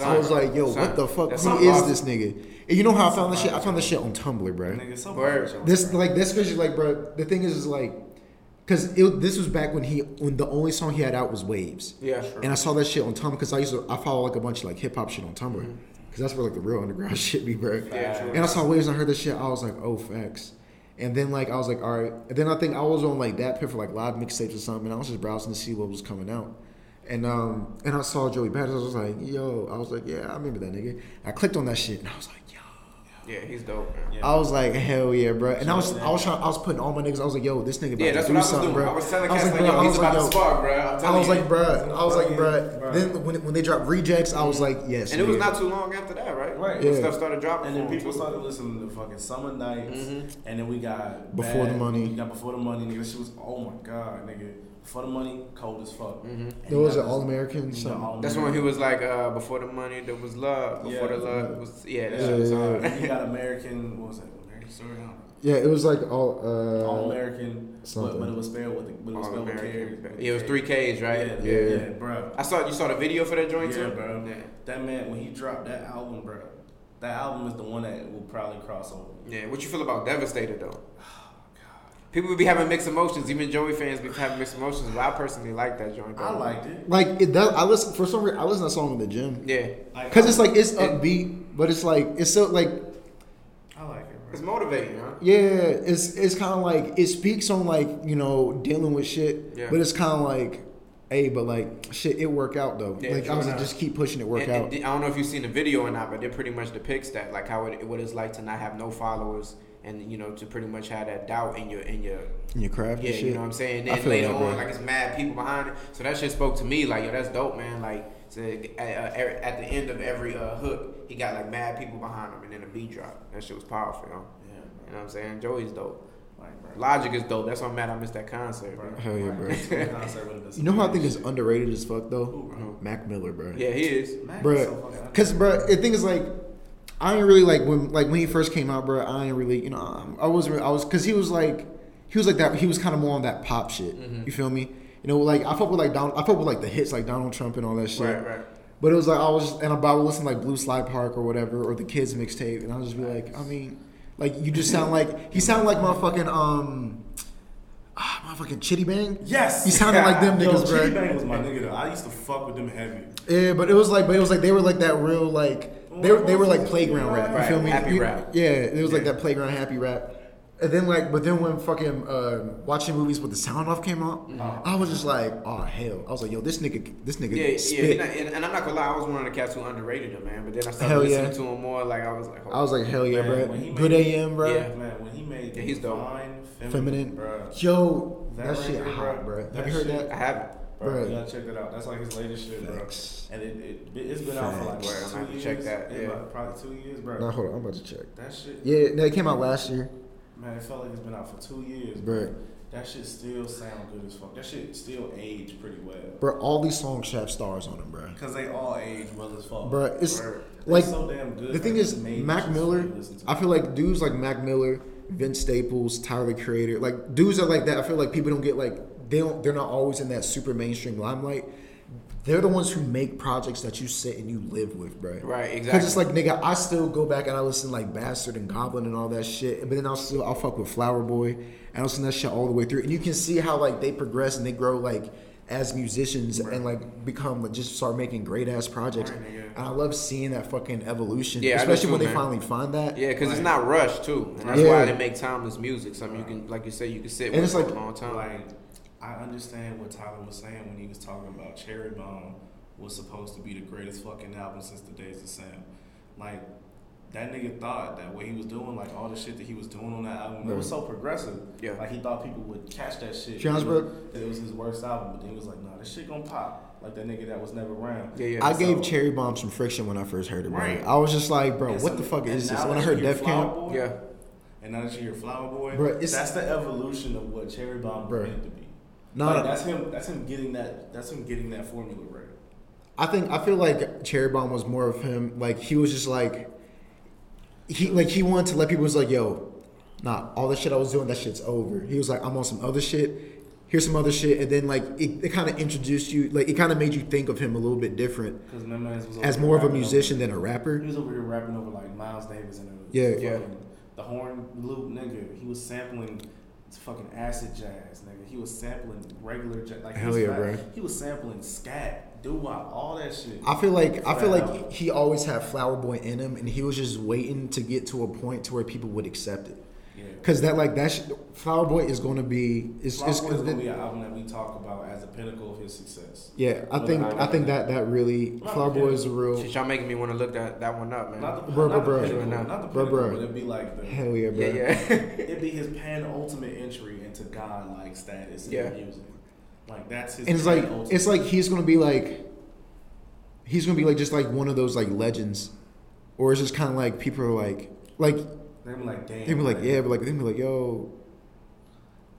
I was like, yo, son, what the fuck? that's Who something is awesome. this nigga? And you know how I found this shit? I found this shit on Tumblr, bro. Nigga, so Word. This bro. like this because like, bro. The thing is, is like, cause it, this was back when he when the only song he had out was Waves. Yeah. Sure. And I saw that shit on Tumblr because I used to I follow like a bunch of like hip hop shit on Tumblr. Mm-hmm. Cause that's where like the real underground [laughs] shit be, bro. Yeah, true. And I saw waves and I heard this shit. I was like, oh, facts. And then like I was like, all right. And then I think I was on like that pit for like live mixtapes or something. And I was just browsing to see what was coming out. And um and I saw Joey Badass. I was like, yo. I was like, yeah, I remember that nigga. I clicked on that shit and I was like, yo. Yeah, he's dope, man. Yeah. I was like, hell yeah, bro. And I was I was trying I was putting all my niggas. I was like, yo, this nigga. About Yeah, to that's do what I was something, bro. I was telling I was cats like, like, bro, yo, I he's was about like, to yo. spark, bro. I'm I telling was like, bruh. I was like, bruh. Bruh. Then when, when they dropped Rejex, I was like, yes. and it was nigga. not too long after that, right? Right. When Yeah. Stuff started dropping. And then people too. started listening to fucking Summer Knights, and then we got Before the Money. We got Before the Money, nigga. She was, oh my god, nigga. Before the Money, cold as fuck. And There you was an All-American you know, something. All That's when he was like, uh, before the money, there was love. Before Yeah. the love was, yeah, that Yeah, shit was yeah, hard. And you got [laughs] American, what was that? American Story? I. Yeah, it was like all. Uh, All American, but, but it was spelled with, the, but it was spelled with K. Yeah, it was three Ks, right? Yeah, Yeah. yeah, yeah, bro. I saw you saw the video for that joint Yeah, too, bro. Yeah. That man, when he dropped that album, bro, that album is the one that will probably cross over. Yeah, what you feel about Devastator though? [sighs] [sighs] People would be having mixed emotions. Even Joey fans be having mixed emotions. But I personally like that joint. Though. I liked it. like it does. I listen for some reason. I listen to that song in the gym Yeah, because it's like it's upbeat, but it's like it's so like I like it, it's motivating, huh? yeah, it's it's kind of like it speaks on like you know dealing with shit, Yeah. but it's kind of like, hey, but like shit, it work out though. Yeah, like I was like, just keep pushing it, work And- out. and I don't know if you've seen the video or not, but it pretty much depicts that, like how it what it's like to not have no followers, and you know to pretty much have that doubt in your in your in your craft, yeah, and shit. you know what I'm saying. I Then later that, on, like it's mad people behind it, so that shit spoke to me. Like yo, that's dope, man. Like so, uh, uh, at the end of every uh, hook, he got like mad people behind him, and then a beat drop. That shit was powerful, yo. Yeah, You know what I'm saying? Joey's dope. like. Logic is dope. That's why I'm mad I missed that concert. Bro. Hell yeah, bro. [laughs] Concert would've been You know who I think is underrated as fuck though? Who, bro? Mac Miller, bro. Yeah, he is. Mac bro. fucking Cause, bro, the thing is like, I ain't really like when like when he first came out, bro. I ain't really, you know, um, I wasn't. I was because he was like, he was like that. He was kind of more on that pop shit. Mm-hmm. You feel me? You know, like I fuck with like Don. I fuck with like the hits like Donald Trump and all that shit. Right, right. But it was like I was, and I would listen to, like Blue Slide Park or whatever, or the Kids mixtape, and I would just be like, I mean, like you just sound like he sounded like motherfucking um, ah, motherfucking Chiddy Bang. Yes. He sounded like them [laughs] Yo, niggas, bro. Chiddy Bang was my nigga though. I used to fuck with them heavy. Yeah, but it was like, but it was like they were like that real like they were, they were like playground rap. You Right, feel me? happy You- rap. Yeah, it was like that playground happy rap. And then like, but then when fucking uh, watching movies with the sound off came out, I was just like, oh hell! I was like, yo, this nigga, this nigga Yeah, yeah, spit. he not, and, and I'm not gonna lie, I was one of the cats who underrated him, man. But then I started Hell listening yeah. to him more, like I was like, I was like, hell yeah, Man, bro. when Good made- AM, bro. Yeah. Man, when he made Yeah, he's dope. Divine, feminine, Feminine. bro. Yo, that, That shit record, hot, bro. bro. Have you heard shit- that? I haven't. Bro, Bruh. you gotta check that out. That's like his latest shit, bro. Facts. And it, it it's been out for like Facts. what, I'm two gonna years. check that, It's yeah. about probably two years, bro. Nah, hold on, I'm about to check. That shit, Yeah, no, it came out last year, man, it felt like it's been out for two years, bro. That shit still sound good as fuck. That shit still aged pretty well. bro. All these songs have stars on them, bro. Cause they all age well as fuck. Bro, it's Word. They're like so damn good. The thing is, Mac Miller. still listen to I feel like dudes like Mac Miller, Vince Staples, Tyler the Creator, like dudes are like that. I feel like people don't get like they don't. They're not always in that super mainstream limelight. They're the ones who make projects that you sit and you live with, bro. Right, exactly. Because it's like nigga, I still go back and I listen like Bastard and Goblin and all that shit, but then I'll still I'll fuck with Flower Boy and I'll listen to that shit all the way through, and you can see how like they progress and they grow like as musicians and like become like, just start making great ass projects. Right, nigga. And I love seeing that fucking evolution, Yeah, especially too, when they man. finally find that. Yeah, because it's not rushed too, and that's Yeah. why they make timeless music. Something you can, like you say, you can sit And with it's for like- a long time. Like, I understand what Tyler was saying when he was talking about Cherry Bomb was supposed to be the greatest fucking album since the days of Sam. Like, that nigga thought that what he was doing, like all the shit that he was doing on that album, it was so progressive. Yeah. Like he thought people would catch that shit. That it was- that it was his worst album, but then he was like, nah, this shit gonna pop. Like that nigga that was never around. yeah, yeah. I gave Cherry Bomb some friction when I first heard it, bro. Right. I was just like, bro, And what so- the fuck is this? When I heard Def Camp, Boy, yeah. And now that you hear Flower Boy, it's- that's the evolution of what Cherry Bomb was meant to be. No, like, that's him. That's him getting that. That's him getting that formula right. I think I feel like Cherry Bomb was more of him. Like he was just like he like he wanted to let people was like, yo, nah, all the shit I was doing, that shit's over. He was like, I'm on some other shit. Here's some other shit, and then like it, it kind of introduced you, like it kind of made you think of him a little bit different Because my man was as more of a musician Over, than a rapper. he was over here rapping over like Miles Davis and a Yeah. Yeah. the horn loop nigga. He was sampling fucking acid jazz, nigga. He was sampling regular jazz. Like he Hell was yeah, bro. He was sampling scat, doo wop, all that shit. I feel like I feel like he always had Flower Boy in him, and he was just waiting to get to a point to where people would accept it. Yeah. Cause that like that sh- Flower Boy is going to be it's, Flower it's Boy is gonna be an album that we talk about as the pinnacle of his success. yeah. I But think I- I think that that really Not Flower Boy is a real Shit, y'all making me want to look that, that one up, man. Not the, Bro, not bro, the bro. pinnacle, Nah. not the pinnacle, bro. but it'd be like the hell yeah, bro. yeah, yeah. [laughs] [laughs] it'd be his pan ultimate entry into God like status in music. Like that's his. And it's like ultimate. it's like he's gonna be like he's gonna be like just like one of those like legends, or it's just kind of like people are like like They be like, damn. they be like man. yeah, but like they be like yo.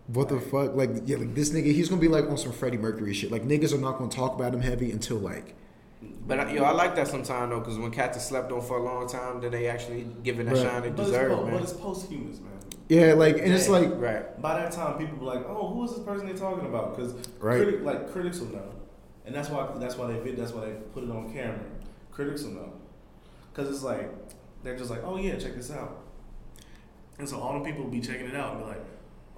What the fuck? Like, yeah, like this nigga, he's gonna be like on some Freddie Mercury shit. Like, niggas are not gonna talk about him heavy until like, But uh, yo, I like that sometimes though, because when cats are slept on for a long time, then they actually give it that Right. shine they But deserve, it's, man. but it's posthumous, man. yeah, like, and it's like, right. By that time, people be like, "Oh, who is this person they're talking about?" Because Right. critic, like critics will know, and that's why that's why they vid- that's why they put it on camera. Critics will know, because it's like they're just like, "Oh yeah, check this out," and so all the people will be checking it out and be like,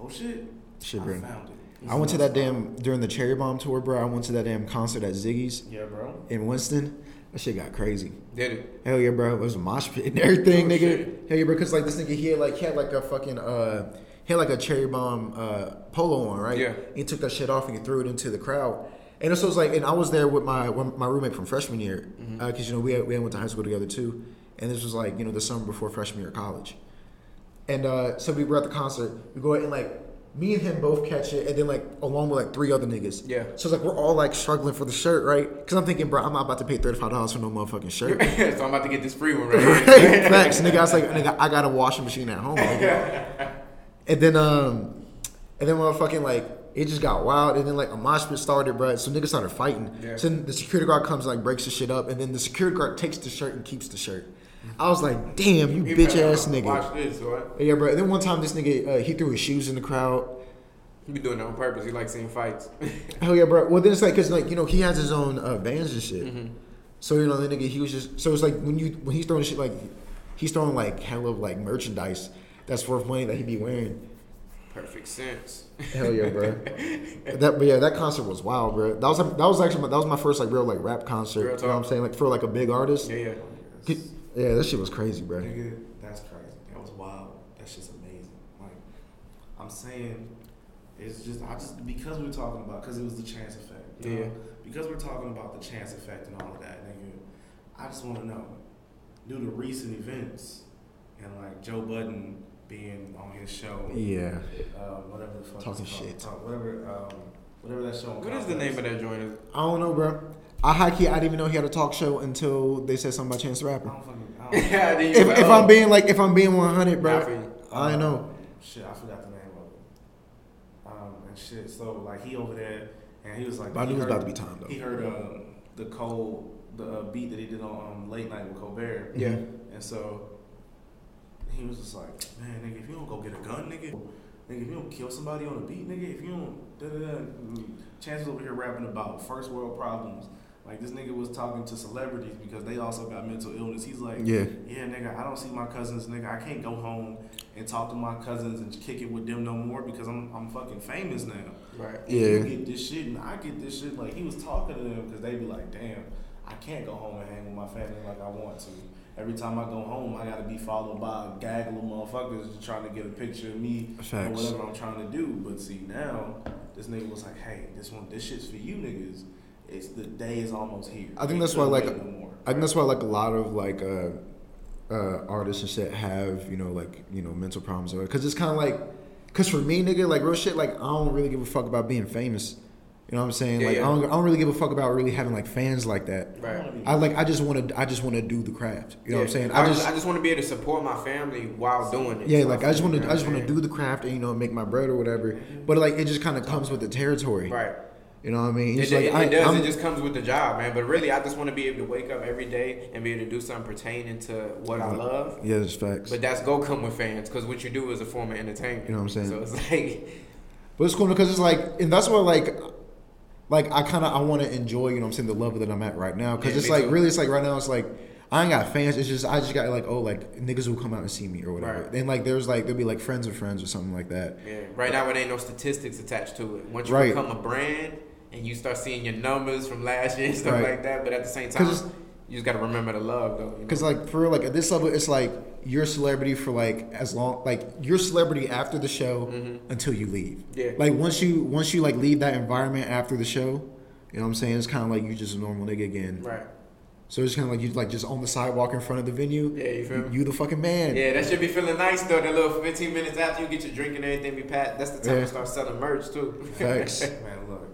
"Oh shit, shit, I bro. found it." I went to that damn during the Cherry Bomb tour, bro. I went to that damn concert at Ziggy's Yeah, bro. in Winston. That shit got crazy. Did it? Hell yeah, bro. It was a mosh pit and everything, Oh, nigga. shit. Hell yeah, bro. Cause like this nigga, he had like he had like a fucking uh, he had like a cherry bomb uh polo on, right? Yeah. He took that shit off and he threw it into the crowd. And so it was like, and I was there with my with my roommate from freshman year, Mm-hmm. uh 'cause cause you know we had, we had went to high school together too, and this was like you know the summer before freshman year of college, and uh, so we were at the concert. We go and like me and him both catch it, and then like along with like three other niggas. Yeah. So it's like we're all like struggling for the shirt, right? Cause I'm thinking, bro, I'm not about to pay thirty five dollars for no motherfucking shirt. [laughs] so I'm about to get this free one [laughs] right Right, here. Facts, nigga. I was like, nigga, I got a washing machine at home. [laughs] And then, um, and then motherfucking like, it just got wild. And then like a mosh pit started, bro. So niggas started fighting. Yeah. So then the security guard comes and like breaks the shit up, and then the security guard takes the shirt and keeps the shirt. I was like, damn, you bitch ass nigga. Watch this? Yeah, bro. And then one time this nigga uh, he threw his shoes in the crowd. He be doing that on purpose. He like seeing fights. [laughs] Hell yeah, bro. Well, then it's like, cause like you know he has his own uh, bands and shit. Mm-hmm. So you know the nigga he was just so it's like when you when he's throwing shit like he's throwing like hell of like merchandise that's worth money that he be wearing. Perfect sense. Hell yeah, bro. [laughs] that but yeah, that concert was wild, bro. That was that was actually my, that was my first like real like rap concert. You know what I'm saying? Like for like a big artist. Yeah, yeah. Yeah, that shit was crazy, bro. Nigga, that's crazy. That was wild. That shit's amazing. Like, I'm saying, it's just I just because we're talking about because it was the chance effect. You Yeah. Know? Because we're talking about the chance effect and all of that, nigga. I just want to know, due to recent events and like Joe Budden being on his show, Yeah. uh, whatever the fuck, Talking it's called, shit. talk, whatever, um, whatever that show. What is the name of that joint? I don't know, bro. I high key I didn't even know he had a talk show until they said something about Chance the I Rapper. don't fucking. I Yeah, If, if oh. I'm being like if I'm being 100, Nah, I feel bro, you. I know. Shit, I forgot the name of it. Um, and shit. So like he over there, and he was like, But I he knew it was heard- about to be time though. He heard um, the Cole, the uh, beat that he did on um, Late Night with Colbert. Yeah. And so he was just like, man, nigga, if you don't go get a gun, nigga, nigga, if you don't kill somebody on a beat, nigga, if you don't, da da da. Chances over here rapping about first world problems. Like this nigga was talking to celebrities because they also got mental illness. He's like, Yeah. yeah, nigga, I don't see my cousins, nigga. I can't go home and talk to my cousins and kick it with them no more because I'm I'm fucking famous now. Right. Yeah. You get this shit and I get this shit. Like he was talking to them because they be like, damn, I can't go home and hang with my family like I want to. Every time I go home, I gotta be followed by a gaggle of motherfuckers trying to get a picture of me or whatever I'm trying to do. But see now, this nigga was like, hey, this one, this shit's for you niggas. It's the day is almost here. I think that's why, like, no more. I think that's why like a lot of like uh, uh, artists and shit have you know like you know mental problems or because it's kind of like because for me nigga like real shit like I don't really give a fuck about being famous. You know what I'm saying? Yeah, like yeah. I, don't, I don't really give a fuck about really having like fans like that. Right. I like I just want to I just want to do the craft. You know what I'm saying? I, I just, just I just want to be able to support my family while doing it. yeah like I just want to I just want to do the craft and you know make my bread or whatever. But like it just kind of comes with the territory. Right. You know what I mean? It, it, like, I- it does. I'm- it just comes with the job, man. But really, I just want to be able to wake up every day and be able to do something pertaining to what I love. yeah, that's facts. But that's go come with fans because what you do is a form of entertainment. You know what I'm saying? So it's [laughs] like, But it's cool because it's like, and that's what like, like I kind of I want to enjoy, you know, what I'm saying the level that I'm at right now because Yeah, it's like too. really, it's like right now it's like I ain't got fans. It's just I just got like oh like niggas will come out and see me or whatever. Right. And like there's like there'll be like friends of friends or something like that. Yeah. Right now, it ain't no statistics attached to it. Once you Right. become a brand and you start seeing your numbers from last year and stuff Right. like that, but at the same time, you just gotta remember the love though. you know? Because like for real, like at this level, it's like you're a celebrity for like as long like you're a celebrity after the show until you leave. Mm-hmm. Yeah. Like once you once you like leave that environment after the show, you know what I'm saying? It's kind of like you're just a normal nigga again. right. So it's kind of like you like just on the sidewalk in front of the venue. Yeah, you feel me? You the fucking man. Yeah, that should be feeling nice though. That little 15 minutes after you get your drink and everything be packed, that's the time Yeah. to start selling merch too. Thanks. [laughs] Man, look,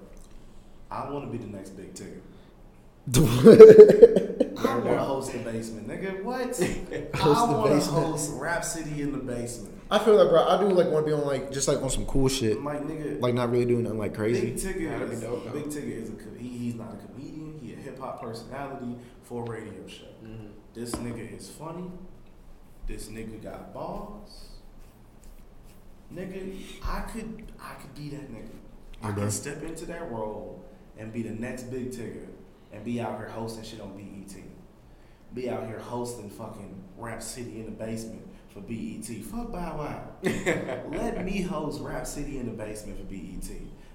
I want to be the next Big Tigger. [laughs] I want to host the basement, nigga. What? [laughs] Host I want to host Rap City in the basement. I feel like bro, I do like want to be on like just like on some cool shit, like, nigga, like not really doing nothing like crazy. Big. Tigger That'd be is, dope. Big Tigger is a he, he's not a comedian. He a hip hop personality for a radio show. Mhm. This nigga is funny. This nigga got balls. Nigga, I could I could be that nigga. I Okay. could step into that role and be the next Big Tigger and be out here hosting shit on BET. Be out here hosting fucking Rap City in the basement for BET. Fuck Bow Wow. [laughs] Let me host Rap City in the basement for BET.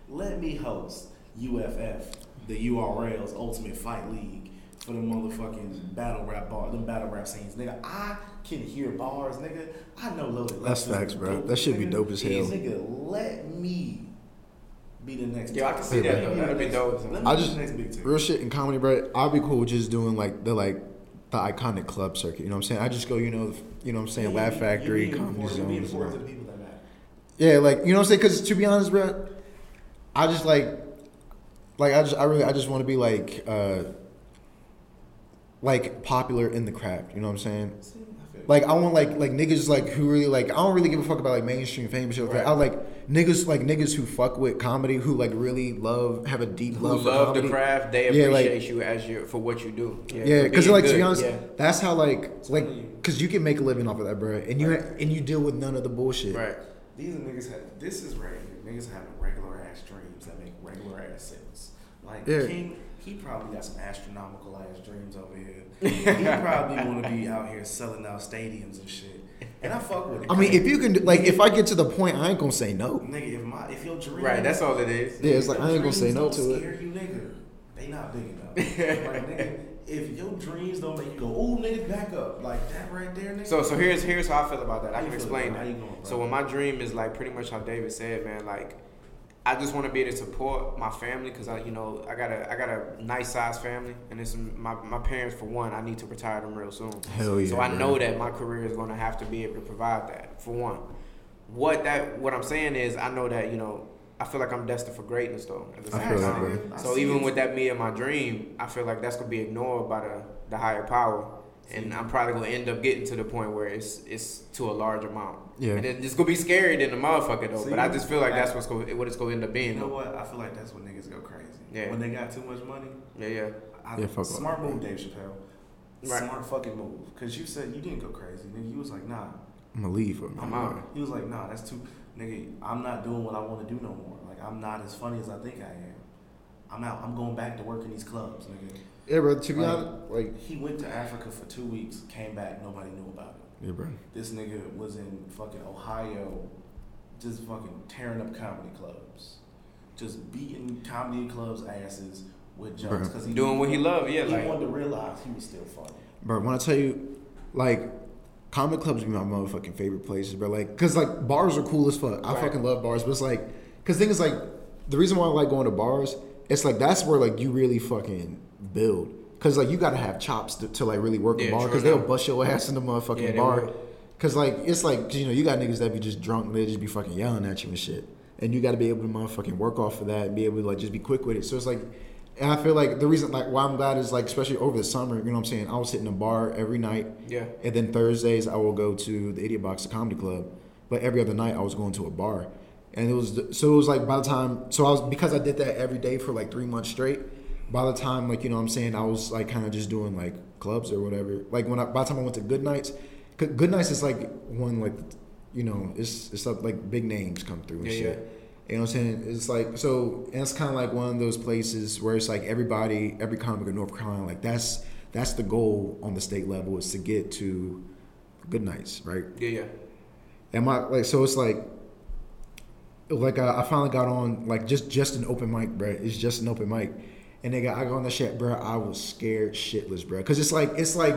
Let me host UFF, the URL's Ultimate Fight League for the motherfucking battle rap bar, them battle rap scenes, nigga. I can hear bars, nigga. I know loaded. That's facts, bro. dopest, That should be dope as hell. Nigga, let me be the next. Yeah, I can see that, Let though. the That'd be dope. Let me I be just the next Big Tigger. real shit in comedy, bro. I'd be cool just doing like the like the iconic club circuit. You know what I'm saying? I just go, you know, you know what I'm saying, Yeah, Laugh you- Factory, you Comedy Zone. you be Zones. and important all. to the people that matter. Yeah, like you know what I'm saying? Because to be honest, bro, I just like, like I just I really I just want to be like, uh like popular in the craft. You know what I'm saying? See, I feel Like I want like like niggas like who really like I don't really give a fuck about like mainstream fame shit like that. I like niggas like niggas who fuck with comedy who like really love have a deep Who love for love comedy. the craft, they Yeah, like- appreciate you as you for what you do. Yeah, because being like to be honest, yeah. that's how like like because you can make a living off of that, bro, and you and you deal with none of the bullshit. Right. These niggas have this is right here. Niggas having regular ass dreams that make regular ass sense. Like Yeah. King, he probably got some astronomical ass dreams over here. [laughs] he probably want to be out here selling out stadiums and shit. And I fuck with it. I mean, if you can, do, like, if I get to the point, I ain't gonna say no. nigga, if my if your dream Right, that's all it is. Yeah, it's like I ain't gonna say no don't to it. You, nigga. They not big enough. like, nigga, if your dreams don't make you go, ooh, nigga, back up like that right there, nigga. So so here's here's how I feel about that. I can explain? How you that. going. So when my dream is like pretty much how David said, man, like I just want to be able to support my family because I, you know, I got a I got a nice size family, and it's my my parents for one. I need to retire them real soon. Hell yeah, So I bro. know that my career is going to have to be able to provide that for one. What that what I'm saying is I know that you know I feel like I'm destined for greatness though. At the I same feel time, bro. I so see even it. with that me and my dream, I feel like that's gonna be ignored by the the higher power. And I'm probably gonna end up getting to the point where it's it's to a large amount. Yeah. And then it's gonna be scary than the motherfucker though. See, but I just feel like I- that's what's going what it's gonna end up being You know though. what? I feel like that's when niggas go crazy. Yeah. When they got too much money. Yeah, yeah. I, Yeah, fuck smart move, Dave Chappelle. Right. Smart fucking move. Cause you said you didn't go crazy, nigga. You was like, nah. I'm gonna leave. I'm out. He was like, nah, that's too, nigga. I'm not doing what I want to do no more. Like I'm not as funny as I think I am. I'm out. I'm going back to work in these clubs, nigga. Yeah, bro. To be Like- honest, like, He went to Africa for two weeks, came back, nobody knew about it. yeah, bro. This nigga was in fucking Ohio, just fucking tearing up comedy clubs, just beating comedy clubs' asses with jokes because he Doing what he loved, yeah, He like- wanted to realize he was still funny. Bro, when I tell you, like, comic clubs be my motherfucking favorite places, bro. Like, cause like bars are cool as fuck. I Right. fucking love bars, but it's like, cause thing is like, the reason why I like going to bars, it's like that's where like you really fucking build. Cause like you gotta have chops to, to like really work Yeah, the bar, cause they'll bust your ass in the motherfucking Yeah, bar. will. Cause like it's like 'cause, you know you got niggas that be just drunk, they just be fucking yelling at you and shit, and you got to be able to motherfucking work off of that and be able to like just be quick with it. So it's like, and I feel like the reason like why I'm glad is like especially over the summer, you know what I'm saying? I was hitting a bar every night, Yeah. and then Thursdays I will go to the Idiot Box Comedy Club, but every other night I was going to a bar, and it was so it was like by the time so I was because I did that every day for like three months straight. By the time like you know what I'm saying I was like kind of just doing like clubs or whatever. Like when I by the time I went to Goodnights, Good Nights is like one like you know it's it's like, like big names come through and Yeah, shit. You know what I'm saying? It's like so, and it's kind of like one of those places where it's like everybody, every comic in North Carolina, like that's that's the goal on the state level is to get to Goodnights, right? Yeah, yeah. And my like, so it's like, like I, I finally got on like just just an open mic, bro. It's just an open mic, and they got I got on the shit, bro. I was scared shitless, bro, because it's like it's like.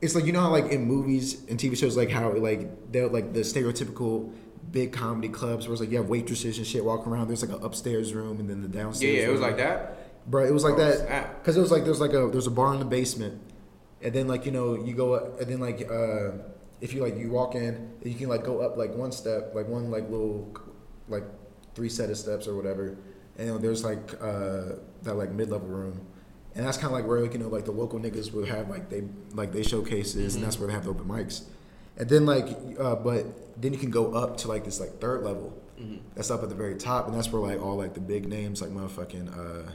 It's like you know how like in movies and TV shows like how like they're like the stereotypical big comedy clubs where it's like you have waitresses and shit walking around. There's like an upstairs room and then the Yeah, downstairs. yeah. It was like that. Bro, it was like Oh, that because it was like there's like a there's a bar in the basement, and then like you know you go up, and then like uh if you like you walk in, you can like go up like one step, like one like little like three set of steps or whatever, and then there's like uh that like mid level room, and that's kind of like where like you know like the local niggas would have like they like they showcases, and that's where they have the open mics, and then like uh but then you can go up to like this like third level. That's up at the very top, and that's where like all like the big names like motherfucking uh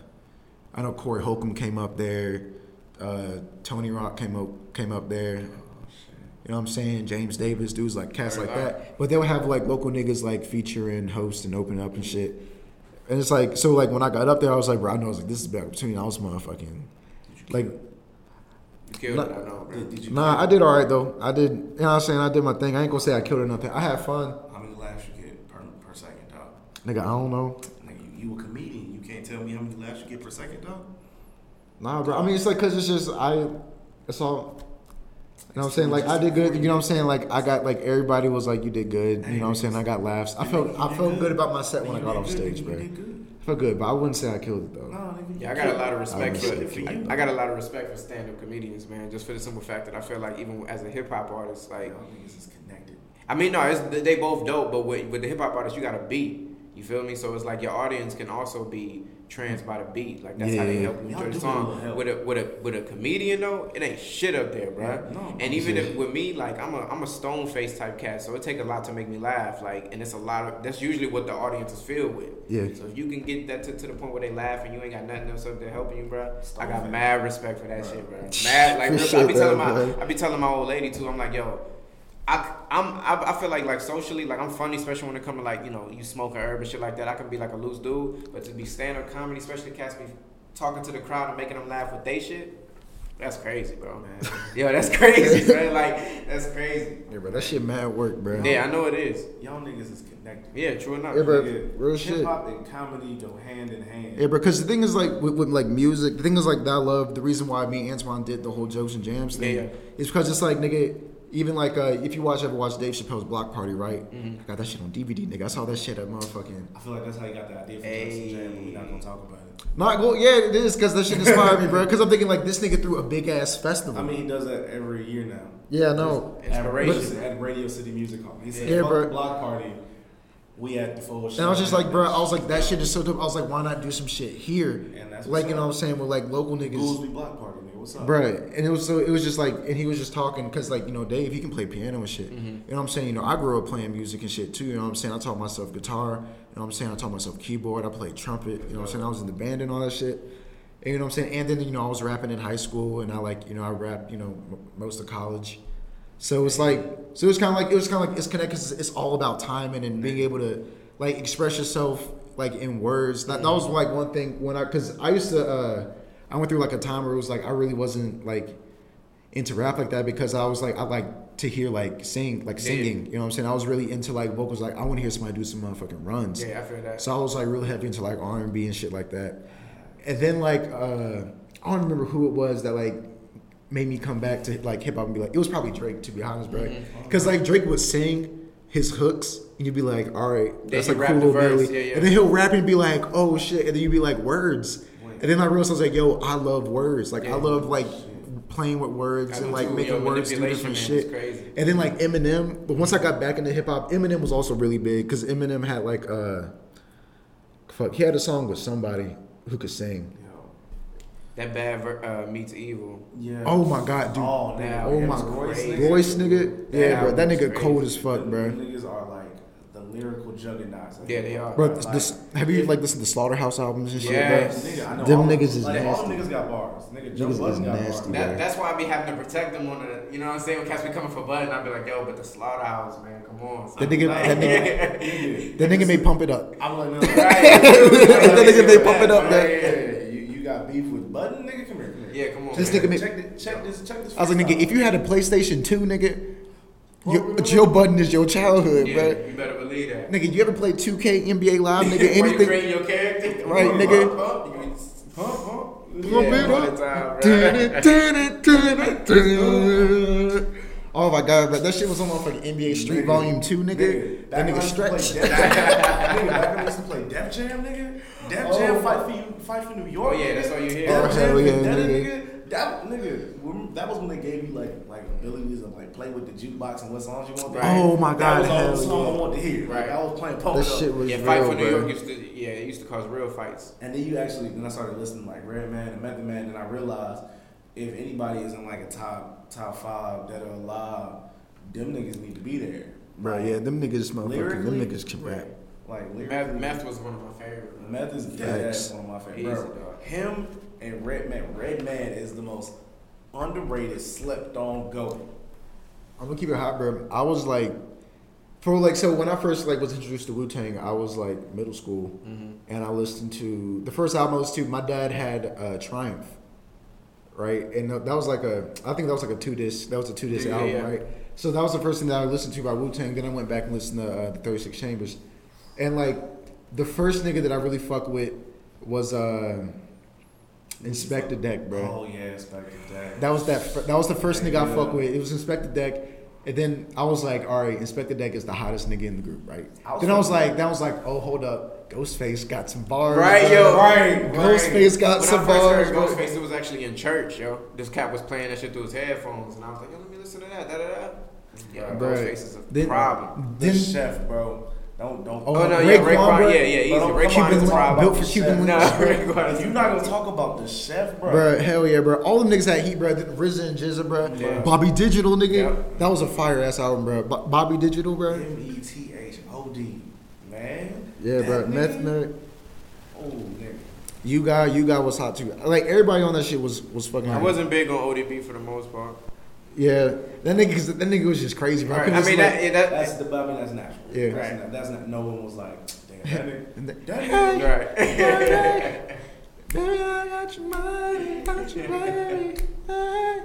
I know Corey Holcomb came up there. Uh, Tony Rock came up came up there. You know what I'm saying? James Davis, dudes like cats like that. But they'll have like local niggas like feature and host and open up and shit. And it's like so like when I got up there, I was like, bro, I know I was like this is a big opportunity. I was motherfucking like You killed Nah. it. I know, bro. Did, did you nah, I did all right though. I did. You know what I'm saying? I did my thing. I ain't gonna say I killed or nothing. I had fun. How many laughs you get per, per second, dog? Nigga, I don't know. Nigga, you, you a comedian. You can't tell me how many laughs you get per second, dog? Nah, bro. I mean, it's like because it's just I. It's all. You know what I'm saying? Like I did good. You know what I'm saying? Like I got like everybody was like you did good. You know what I'm saying? I got laughs. I felt I felt good about my set when I got off stage, bro. You did good. I felt good, but I wouldn't say I killed it though. Yeah, I got a lot of respect for. For you, I, I got a lot of respect for stand-up comedians, man. Just for the simple fact that I feel like even as a hip hop artist, like Y'all niggas is connected. I mean, no, it's, they both dope, but with, with the hip hop artist, you got a beat. You feel me? So it's like your audience can also be trans by the beat. Like that's how they help you Y'all enjoy the song. need a little help. With a with a with a comedian though, it ain't shit up there, bro. Yeah, no, and even serious. if with me, like I'm a I'm a stone face type cat, so it take a lot to make me laugh. Like, and it's a lot of that's usually what the audience is filled with. Yeah. So if you can get that to, to the point where they laugh and you ain't got nothing else up there helping you, bro, I got face. mad respect for that shit, bro. Mad like I sure, be telling bro. my I be telling my old lady too. I'm like, yo, I, I'm, I, I feel like like socially, like I'm funny, especially when it comes to like you know you smoking herb and shit like that. I can be like a loose dude, but to be stand up comedy, especially cats be talking to the crowd and making them laugh with they shit. That's crazy, bro. Man. [laughs] Yo, that's crazy, bro. Like that's crazy. Yeah, bro, that shit mad work, bro. Yeah, I know it is. Y'all niggas is connected. Yeah, true enough. Yeah, bro. Nigga, real shit. Hip hop and comedy go hand in hand. Yeah, because the thing is like with, with like music, the thing is like that I love the reason why me and Antoine did the whole jokes and jams thing Yeah, yeah. is because it's like nigga, even like uh, if you watch ever watch Dave Chappelle's Block Party, right? Mm-hmm. I got that shit on DVD, nigga. I saw that shit at motherfucking. I feel like that's how you got the idea for Hey. Jokes and Jam, but we're not gonna talk about it. Not well, yeah, it is because that shit inspired me, bro. Because I'm thinking like this nigga threw a big ass festival. I mean, he does that every year now. yeah, no, At Inspiration. at Radio City Music Hall. He said, Yeah, bro. block party. We at the full show." and I was just like, bro, I was like that shit is so dope. I was like, why not do some shit here? And that's Like you know what I'm saying with like local niggas. Goolsby block party, nigga. What's up? Bruh, and it was so it was just like, and he was just talking because like you know Dave he can play piano and shit. Mm-hmm. You know what I'm saying? You know I grew up playing music and shit too. You know what I'm saying? I taught myself guitar. You know what I'm saying? I taught myself keyboard. I played trumpet. You know what I'm saying? I was in the band and all that shit. And, you know what I'm saying? And then you know I was rapping in high school and I like you know I rapped you know m- most of college. So it's like so it's kind of like it was kind of like it's connected. 'cause It's all about timing and being able to like express yourself like in words. That, that was like one thing when I because I used to uh I went through like a time where it was like I really wasn't like into rap like that because I was like I like to hear like sing like Yeah. singing. You know what I'm saying? I was really into like vocals. Like I want to hear somebody do some motherfucking runs. Yeah, I feel that. So I was like really heavy into like R and B and shit like that. And then like uh I don't remember who it was that like made me come back to like hip hop and be like it was probably Drake to be honest, bro. Mm-hmm. Because like Drake would sing his hooks and you'd be like, all right, that's he like cool the little verse, yeah, yeah. And then he'll rap and be like, oh shit, and then you'd be like words. And then I realized I was like, yo, I love words. Like Yeah. I love like playing with words and like too, making yo, words do different man, shit. crazy. And then like Eminem, but once I got back into hip hop, Eminem was also really big because Eminem had like uh, fuck, he had a song with somebody who could sing. That bad ver- uh, meets evil. yeah. Oh my god, dude. Oh. Now, Oh my Royce, nigga. Royce nigga, yeah, That bro, that nigga crazy. cold as fuck, Them bro. Niggas are like the lyrical juggernauts. Like, Yeah, they are. Bro, Like, this, have you like listened to Slaughterhouse albums and shit, Yes. bro? Nigga, I know Them all niggas is like, All nasty. them niggas got bars. Nigga, Joe Niggas is got nasty, bars. That, that's why I be having to protect them on the, you know what I'm saying? When cats be coming for Bud, and I be like, yo, but the slaughterhouse, man, come on. son. That nigga, Like- that nigga, Nigga, that nigga may pump it up. I'm like, no, [laughs] Right. [laughs] That nigga may pump it up, man. yeah, yeah. You, you got beef with Budden, nigga? Come here, come here. Yeah, come on. This man. nigga made- Check this. Check this. Check this. I was like, nigga, freestyle. if you had a PlayStation 2, nigga, Well, your, Joe Budden is your childhood, Yeah, bro. you better believe that. Nigga, you ever played 2K, NBA Live, [laughs] nigga, you anything? creating your character, [laughs] Right, nigga. pump, pump, you Huh? Huh? Pump. Oh my god, but that shit was on motherfucking NBA Street Nigga. Volume 2, nigga. That back when I nigga to play stretch. [laughs] Nigga, back when I used to play Def Jam, nigga. Def oh. Jam Oh. fight for you, fight for New York. Oh, yeah, nigga. that's all you hear. Oh, Def Oh, Jam hell yeah, nigga. Nigga. That nigga, when- that was when they gave you like like abilities to like play with the jukebox and what songs you want. to Right. Oh my god, That was all the song yeah. I wanted to hear. Like Right. I was playing Pump That It Up. shit was Yeah, fight real, for New bro. York used to, yeah, it used to cause real fights. And then you actually, then I started listening to like Redman and Method Man, and I realized if anybody is in like a top top five that are alive, them niggas need to be there. Bro, yeah, them niggas, motherfucking, them niggas can rap. Like Meth, lyrically, meth was one of my favorite. Meth is dead Facts. ass one of my Easy, favorites. Bro, dog. him and Redman, Redman is the most underrated, slept on goat. I'm gonna keep it hot, bro. I was like, for like, so when I first like was introduced to Wu Tang, I was like middle school, Mm-hmm. and I listened to the first album I listened to. My dad had uh, Triumph, right, and that was like a, I think that was like a two disc, that was a two disc Yeah, album, yeah. right. So that was the first thing that I listened to by Wu Tang. Then I went back and listened to uh, the Thirty Six Chambers, and like the first nigga that I really fuck with was uh, Inspectah Deck, bro. Oh yeah, Inspectah Deck. That was that. fir- That was the first nigga I Yeah. fuck with. It was Inspectah Deck, and then I was like, all right, Inspectah Deck is the hottest nigga in the group, right? I then I was like, that was like, oh hold up, Ghostface got some bars, Right, bro. yo. Right, Ghostface got When some I first bars. heard. Ghostface, it was actually in church, yo. This cat was playing that shit through his headphones, and I was like, yo, let me listen to that. Da da da. Yeah, Right. Ghostface is a Then- problem. The Then chef, bro. Don't don't. Oh, Oh no, Raekwon, yeah, Raekwon, bro. yeah, yeah, easy. But don't Raekwon is on, a problem. built for Cuban No, links. Raekwon you're not gonna talk about the chef, bro. Bro, hell yeah, bro. All the niggas had heat, bro. RZA and GZA, bro. Yeah. Bobby Digital, nigga. Yep. That was a fire ass album, bro. Bo- Bobby Digital, bro. M E T H O D, man. Yeah, bro. That Meth Nerd. Oh, nigga. You got, you got was hot too. Like everybody on that shit was was fucking. I hot. wasn't big on ODB for the most part. Yeah, that nigga, 'cause that nigga was just crazy, bro. Right. couldn't I mean, to, that, yeah, that, That's the. I mean, that's natural. Yeah. That's Right. not, that's not. No one was like, damn, that nigga. [laughs] That nigga. right. [laughs] Baby, I got your money, got your [laughs] money. hey.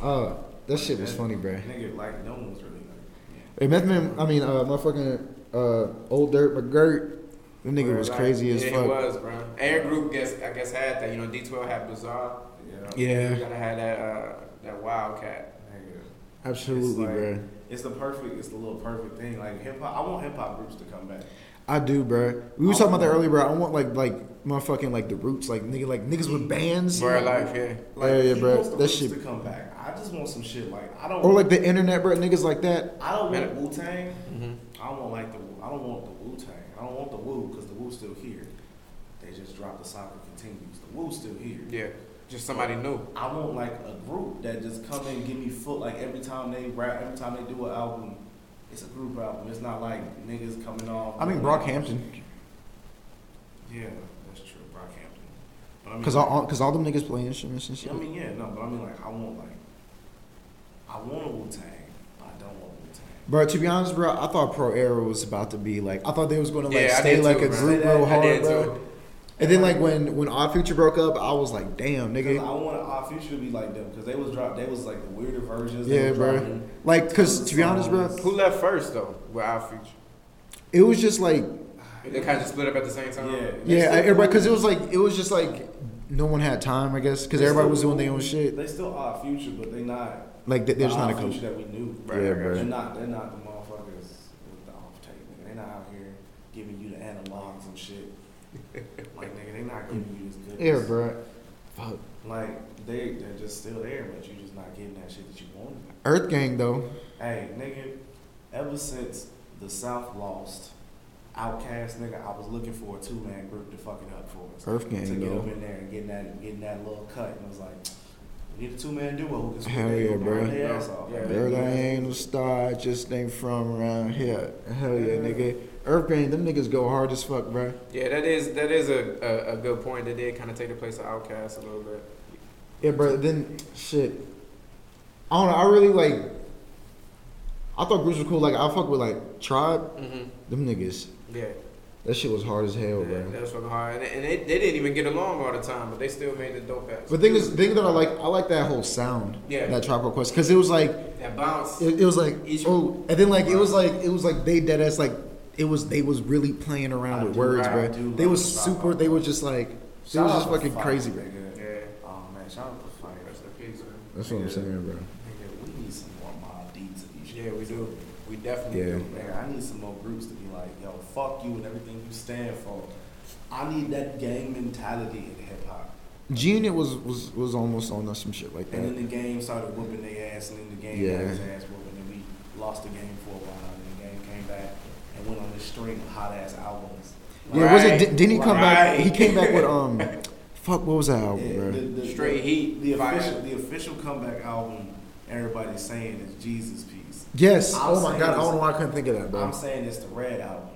Oh, that shit was funny, bro. Nigga, like, no one was really like. Hey, Meth Man, I mean, uh, motherfucking uh, Old Dirt McGirt, the nigga was Right. crazy yeah, as He fuck. was, bro. Air Group, guess I guess had that. You know, D12 had Bizarre. Yeah. Yeah, You gotta have that uh, that Wildcat. Nigga. absolutely, It's like- bro. It's the perfect. It's the little perfect thing. Like hip hop. I want hip hop groups to come back. I do, bro. We were talking about that earlier, bro. I want like like motherfucking like the roots, like nigga, like niggas with bands, Word life, yeah. Like, Yeah, yeah, bro. wants the That shit- to come back. I just want some shit like I don't. or like the internet, bro. Niggas like that. I don't want Wu Tang. Mm-hmm. I don't want like the. I don't want the Wu Tang. I don't want the Wu because the Wu's still here. They just dropped the Saga Continues. The Wu's still here. Yeah. Just somebody new. I want like a group that just come in and give me foot like every time they rap, every time they do an album, it's a group album. It's not like niggas coming off. I mean, Brockhampton, Yeah, that's true, Brockhampton. But I mean, cause all cause all them niggas play instruments and shit. I mean, yeah, no, but I mean, like, I want like, I want a Wu Tang, but I don't want Wu Tang. Bro, to be honest, bro, I thought Pro Era was about to be like I thought they was gonna like Yeah, stay like too, a bro. group real did hard, too. Bro. And then like when when Odd Future broke up, I was like, damn, nigga. I nigga. want our future to be like them, because they was drop, they was like the weirder versions. they Yeah, was bro. Like, cause to be honest, bro, Who left first though? With Odd future. it was just like They kind of split up at the same time. Yeah, yeah, still everybody, cause it was like it was just like no one had time, I guess, cause everybody still was doing their own shit. They still Odd Future, but they not. Like they- they're just not a Odd coach. that we knew. Right, Yeah, right, bro. They're not. They're not the motherfuckers with the off tape. They're not out here giving you the analogs and shit. [laughs] like nigga, they not giving you this good. Yeah, bro. Fuck. Like they, they're just still there, but you just not getting that shit that you wanted. Earth Gang though. Hey, nigga, ever since the South lost, OutKast, nigga, I was looking for a two man group to fuck it up for us. Earth Gang, to get though. up in there and getting that, getting that little cut, and it was like, we need a two man duo who can Hell they yeah, bro. burn their ass off. Yeah, Like, Girl, I ain't no star, I just ain't from around here. Hell yeah, nigga. Earth Gang, them niggas go hard as fuck, bro. Yeah, that is that is a, a, a good point. They did kind of take the place of Outkast a little bit. Yeah, bro. Then shit. I don't know. I really like. I thought groups were cool. Like I fuck with like Tribe. Mm-hmm. Them niggas. Yeah. That shit was hard as hell, Yeah, bro. that was fucking hard, and, and they, they didn't even get along all the time, but they still made the dope ass. But thing is, thing that I like, I like that whole sound. Yeah. That Tribe Quest, because it was like, that bounce. it, it was like, Each- oh, and then like it was like it was like they dead ass like it was they was really playing around I with do- words, I bro. They was the super. Called They were just like they Shout was just fucking Phife, crazy, bro. nigga. yeah, Oh man, shout out to Phife. rest in. That's what I'm saying, bro. Nigga, we need some more Mobb Deeps of these Yeah, we do. We definitely Yeah. do. man. I need some more groups to be like, yo, fuck you and everything you stand for. I need that gang mentality in hip hop. G Unit was was was almost on us some shit like that. And then the game started whooping their ass, and then the game Yeah. got his ass whooping, and we lost the game for a while, and the game came back and went on this string of hot ass albums. Yeah, was it? Did, didn't he come back? He came back with um, [laughs] fuck, what was that album, Yeah, bro? the, the, Straight the, heat, The official, the official comeback album, everybody's saying is Jesus Piece. Yes. I'm oh my god, I don't know why I couldn't think of that, bro. I'm saying it's the Red album.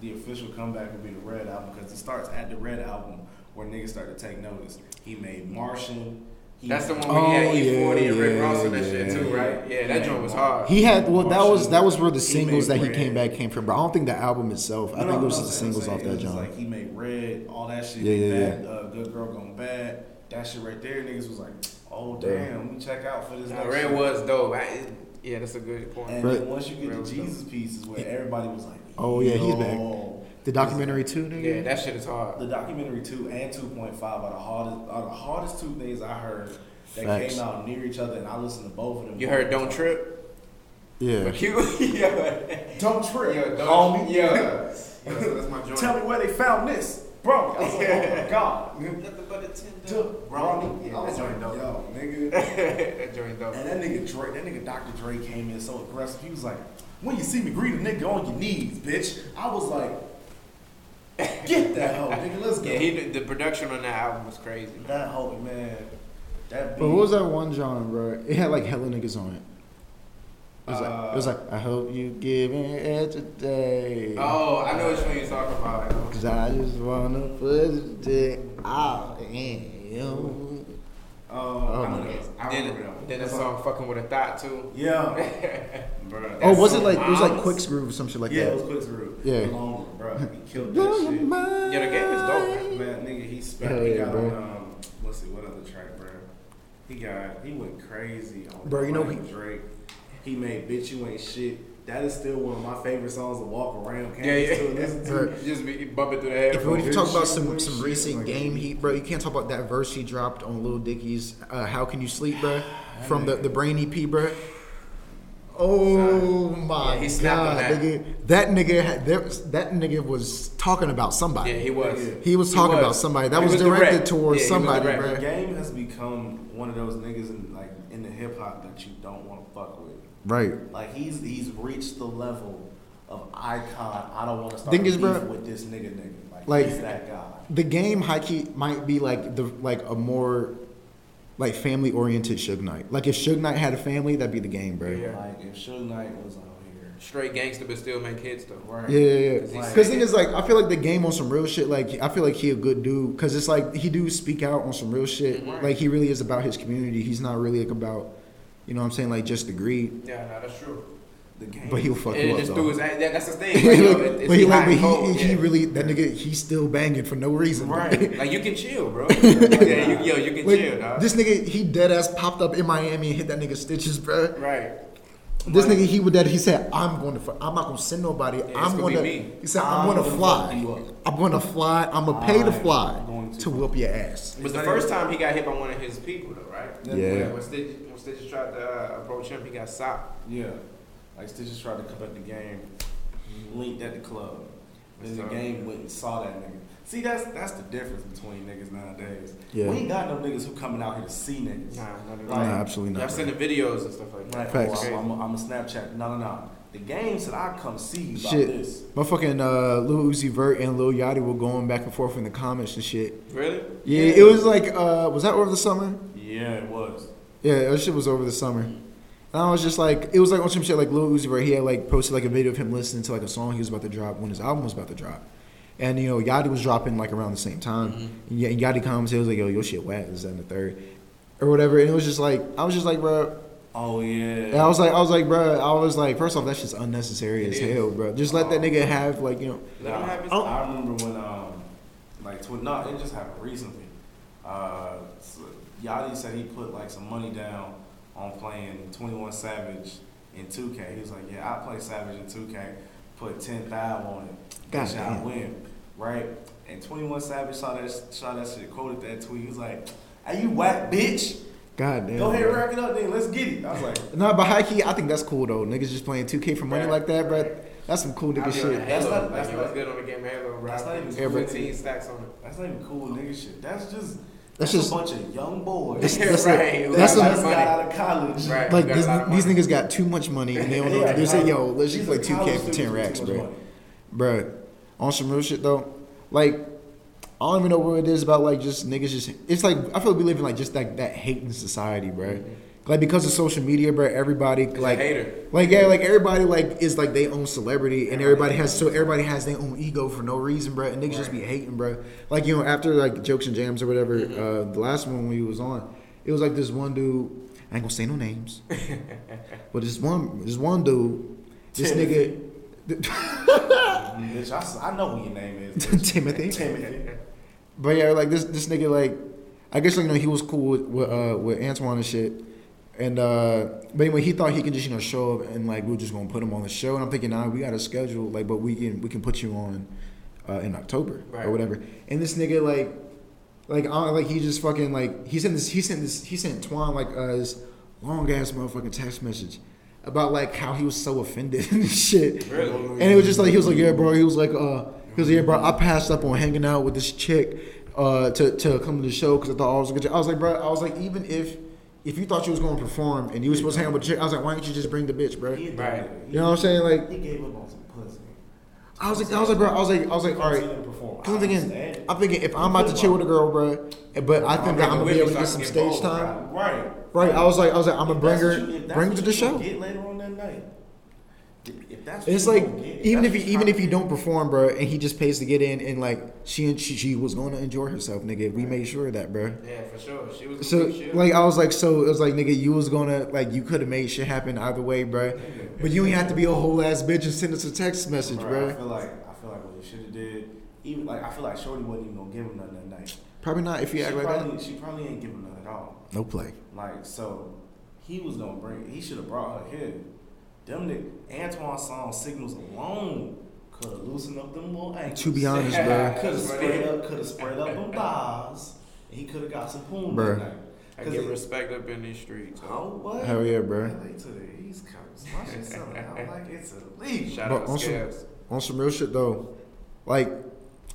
The official comeback would be the Red album because it starts at the Red album where niggas start to take notice. He made Martian. He That's the one where he had E40 and Rick yeah, Ross and that shit yeah. too, right? Yeah, that joint was hard. He had well, that was that was where the singles that he Red. came back came from, but I don't think the album itself. I No, think it was no, just the singles off that was joint. Like he made Red, all that shit. Yeah, yeah, bad, Uh, Good girl gone bad. That shit right there, niggas was like, oh Yeah. damn, let me check out for this. Nah, Red shit. was dope. I, it- yeah, that's a good point. And Right. then once you get Red to was Jesus pieces, where everybody was like, Oh, yeah, he's back. Yo, The documentary too, nigga. yeah, that shit is hard. The documentary two and two point five are the hardest are the hardest two things I heard that Facts. came out near each other, and I listened to both of them. You heard "Don't Trip"? yeah. But [laughs] you, yeah, Don't trip, yeah, don't, homie. yeah. [laughs] yeah so that's my joint. Tell me where they found this, bro. I was like, oh my [laughs] god. Nothing but a ten Duh, Bro, Yeah, I that was joint like, dope. yo, nigga. that joint dope. And that nigga Dre, that nigga Dr. Dre came in so aggressive. He was like, when you see me, greet a nigga on your knees, bitch. I was like, [coughs] get that hoe, nigga. Let's go. Yeah, he the production on that album was crazy. Man. that hoe, man. That beat. But what was that one genre, bro? It had like hella niggas on it. It was, like, Uh, it was like, I hope you giving it today. Oh, I know which one you're talking about. Cause I just wanna put it out in you. Oh, Oh, I know my that. I Then, remember that. then the song "Fucking with a Thought" too. Yeah. [laughs] Bruh, Oh, that was it song like it was like Moms? Quick Groove or some shit like yeah, that? Yeah, it was Quick Screw. Yeah. Longer, bro. He killed Blow that your shit. mind. Yeah, the game is dope, Man, nigga, he spent. Hell he yeah, got bro. on, um, let's see, what other track, bro? He got, he went crazy on Bro, you know Frank he- Drake. He made "Bitch You Ain't Shit." That is still one of my favorite songs to walk around campus Yeah, yeah. to listen to. Bro, Just be bumping through the If we headphones. talk about some some shit, recent like- game heat, bro, you can't talk about that verse he dropped on Lil Dicky's uh, "How Can You Sleep," bro, [sighs] from the the Brain EP, bro. Oh my Yeah, he snapped on god, that. nigga! That nigga, had, there, was- that nigga was talking about somebody. Yeah, he was. He was talking about somebody. That He was, direct. directed towards Yeah, somebody, direct. bro. The game has become one of those niggas in like in the hip hop that you don't want to fuck with. Right. Like he's he's reached the level of icon. I don't want to start Thing beef bro, with this nigga nigga. Like, like- he's that guy. The game high key might be like the like a more like family oriented Suge Knight. Like if Suge Knight had a family, that'd be the game, bro. Yeah. Like if Suge Knight was out here, Straight gangster, but still make hits though. right? Yeah, yeah, yeah. Cause he's- Because thing is, like, I feel like the game on some real shit. Like, I feel like he a good dude. Cause it's like he do speak out on some real shit. Right. Like he really is about his community. He's not really like about, you know, what I'm saying like just the greed. Yeah, no, that's true. The game. But he'll fuck And you up just though. his, that, that's the thing. [laughs] Like, yo, it- it's but he hot like, but and cold, he, he yeah. really that nigga he's still banging for no reason. Right. Like you can chill, bro. [laughs] yeah, you, yo, you can Like, chill, dog. this nigga he dead ass popped up in Miami and hit that nigga stitches, bro. right. This nigga he would that he said I'm going to fly. I'm not gonna send nobody. it's I'm gonna gonna. be me. He said I'm, I'm gonna gonna fly. fuck you up. I'm gonna fly. I'm gonna pay to I'm fly to to whoop your ass. It was the first time he got hit by one of his people, though, right? Yeah. When Stitch, when Stitch tried to uh, approach him, he got socked. Yeah. Like Stitches tried to come at the game, linked at the club. Then the game went and saw that nigga. See, that's that's the difference between niggas nowadays. Yeah. We ain't got no niggas who coming out here to see niggas. Nah, not even. Nah, absolutely not. I've seen the videos and stuff like that. Right. Facts. Or I'm, I'm, I'm a Snapchat. No, no, no. The game said I come see you about Shit. this. Motherfucking uh, Lil Uzi Vert and Lil Yachty were going back and forth in the comments and shit. Really? Yeah, it was like, uh, was that over the summer? Yeah, it was. Yeah, that shit was over the summer. And I was just like, it was like on some shit like Lil Uzi Vert. He had like posted like a video of him listening to like a song he was about to drop when his album was about to drop. And you know, Yachty was dropping like around the same time. And Y- Yachty commented, he was like, yo, your shit whack, this, that, and the third. Or whatever. And it was just like, I was just like, bro, Oh yeah. And I was like, I was like, bro, I was like, first off, that's just unnecessary It as is. hell, bro. Just let that nigga have like, you know, Let him have his Nah, I remember when um like tw- no, it just happened recently. Uh, so Yachty said he put like some money down on playing Twenty One Savage in two K. He was like, yeah, I play Savage in two K. Put ten thousand on it. God Bitch, I win, right? And Twenty One Savage saw that saw that shit, quoted that tweet. He was like, "Hey, you whack bitch! god damn. Go ahead, rack it up, then. Let's get it." I was like, [laughs] No, but high key, I think that's cool though. Niggas just playing 2K for money Right. like that, bro. That's some cool nigga shit. That's not- that's you was not- good on the game of Halo, bro. that's not even Yeah, but- 15 stacks on it. "That's not even cool, nigga shit. That's just." That's That's, just- a bunch of young boys. That's- Yeah, [laughs] that's right. a- Who that's got a- a just got out of college. Right. Like this, of these niggas got too much money and they don't know what to do. They say, yo, let's just play 2K for 10 racks, bro. Bro, on some real shit though, like I don't even know what it is about like just niggas just it's like I feel like we live in like just like that hating society, bruh. Like because of social media, bro, everybody like hater. like yeah, like everybody like is like they own celebrity and everybody has so everybody has their own ego for no reason, bruh. And niggas just be hating, bro. Like you know after like jokes and jams or whatever, uh, the last one we was on, it was like this one dude. I ain't gonna say no names, [laughs] but this one this one dude, this nigga. Bitch, I, I know who your name is. [laughs] Timothy. Timothy. But yeah, like this this nigga like I guess like you know he was cool with with, uh, with Antoine and shit. And uh but anyway, he thought he could just, you know, show up and like we were just gonna put him on the show. And I'm thinking, nah, we got a schedule, like, but we can we can put you on uh in October Right. or whatever. And this nigga like like uh, like he just fucking like he sent this he sent this he sent Twan like uh this long ass motherfucking text message about like how he was so offended [laughs] and shit. Really? And it was just like he was like, yeah, bro. He was like, uh, he was like, yeah, bro. I passed up on hanging out with this chick, uh, to to come to the show because I thought I was a good. I was like, bro. I was like, even if if you thought you was going to perform and you was supposed to hang out with a chick, I was like, why didn't you just bring the bitch, bro? He Right. You know what I'm saying? Like, He gave up on some pussy. I was like, I was like, bro. I was like, I was like, all He right. didn't perform. Cause I'm I thinking, understand. I'm thinking if I'm about to chill with a girl, bro, but I think that I'm gonna be able to get some stage time. Right. Right. I was like, I was like, I'm gonna bring her, what you- if that's bring her to the show. Get later on that night. If- that's It's like even if you, you even if you don't perform, bro, and he just pays to get in, and like she she, she was going to enjoy herself, nigga. We made sure of that, bro. Yeah, for sure. She was So like I was like, so it was like, nigga, you was gonna like you could have made shit happen either way, bro. But you ain't have to be a whole ass bitch and send us a text message, Bro, I feel like I feel like what he should have did. Even like I feel like Shorty wasn't even gonna give him nothing that night. Probably not if you she act like probably that. she probably ain't him nothing at all. No play. Like so, he was gonna bring. He should have brought her here. Them nigga, Antoine song signals alone could have loosened up them little ankles. To be honest, [laughs] bro. could have spread up, could have spread up them thighs. And he could have got some poon Bruh. that night. I 'Cause get it- respect up in these streets. Oh what? Hell yeah, bro. LA to the East Coast. My shit [laughs] selling out like it's illegal. Shout But out on to some- On some real shit though, like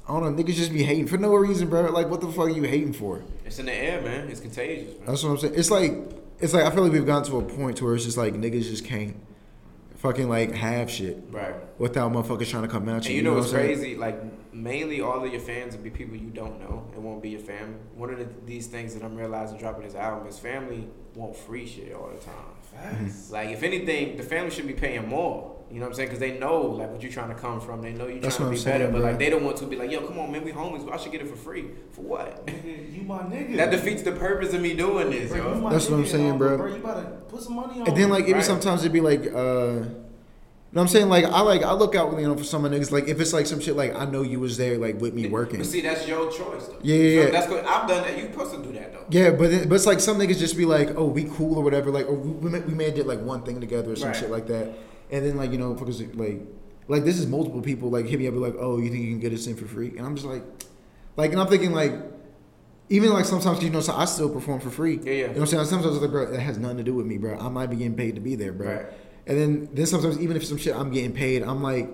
I don't know, niggas just be hating for no reason, bro. Like what the fuck are you hating for? It's in the air, man. It's contagious, man. That's what I'm saying. It's like it's like I feel like we've gotten to a point to where it's just like niggas just can't fucking like half shit Right. without motherfuckers trying to come at you. And you know what what's I'm saying? crazy? Like mainly all of your fans will be people you don't know. It won't be your family. One of the, these things that I'm realizing dropping this album is family want free shit all the time. Facts. Like if anything, the family should be paying more. You know what I'm saying? Because they know like what you're trying to come from. They know you're That's trying what to I'm be better. saying, but like they don't want to be like, yo, come on, man, we homies. I should get it for free. For what? Nigga, you my nigga. that defeats the purpose of me doing this, Bro, yo. That's what I'm saying, bro. Bro, you better put some money on. And then like even Right. sometimes it'd be like uh you know what I'm saying? Like I like I look out you know for some of niggas like if it's like some shit like I know you was there like with me working. But see, that's your choice, though. Yeah, yeah, So yeah. That's good. I've done that. You supposed to do that, though. Yeah, but then, but it's like some niggas just be like, oh, we cool or whatever, like, or we we may, we may have did like one thing together or some Right. shit like that, and then like you know, fuckers like, like this is multiple people like hit me up like, oh, you think you can get us in for free? And I'm just like, like, and I'm thinking like, even like sometimes you know, so I still perform for free. Yeah, yeah. You know what I'm saying? Sometimes I'm like, bro, that has nothing to do with me, bro. I might be getting paid to be there, bro. Right. And then then sometimes even if some shit I'm getting paid, I'm like,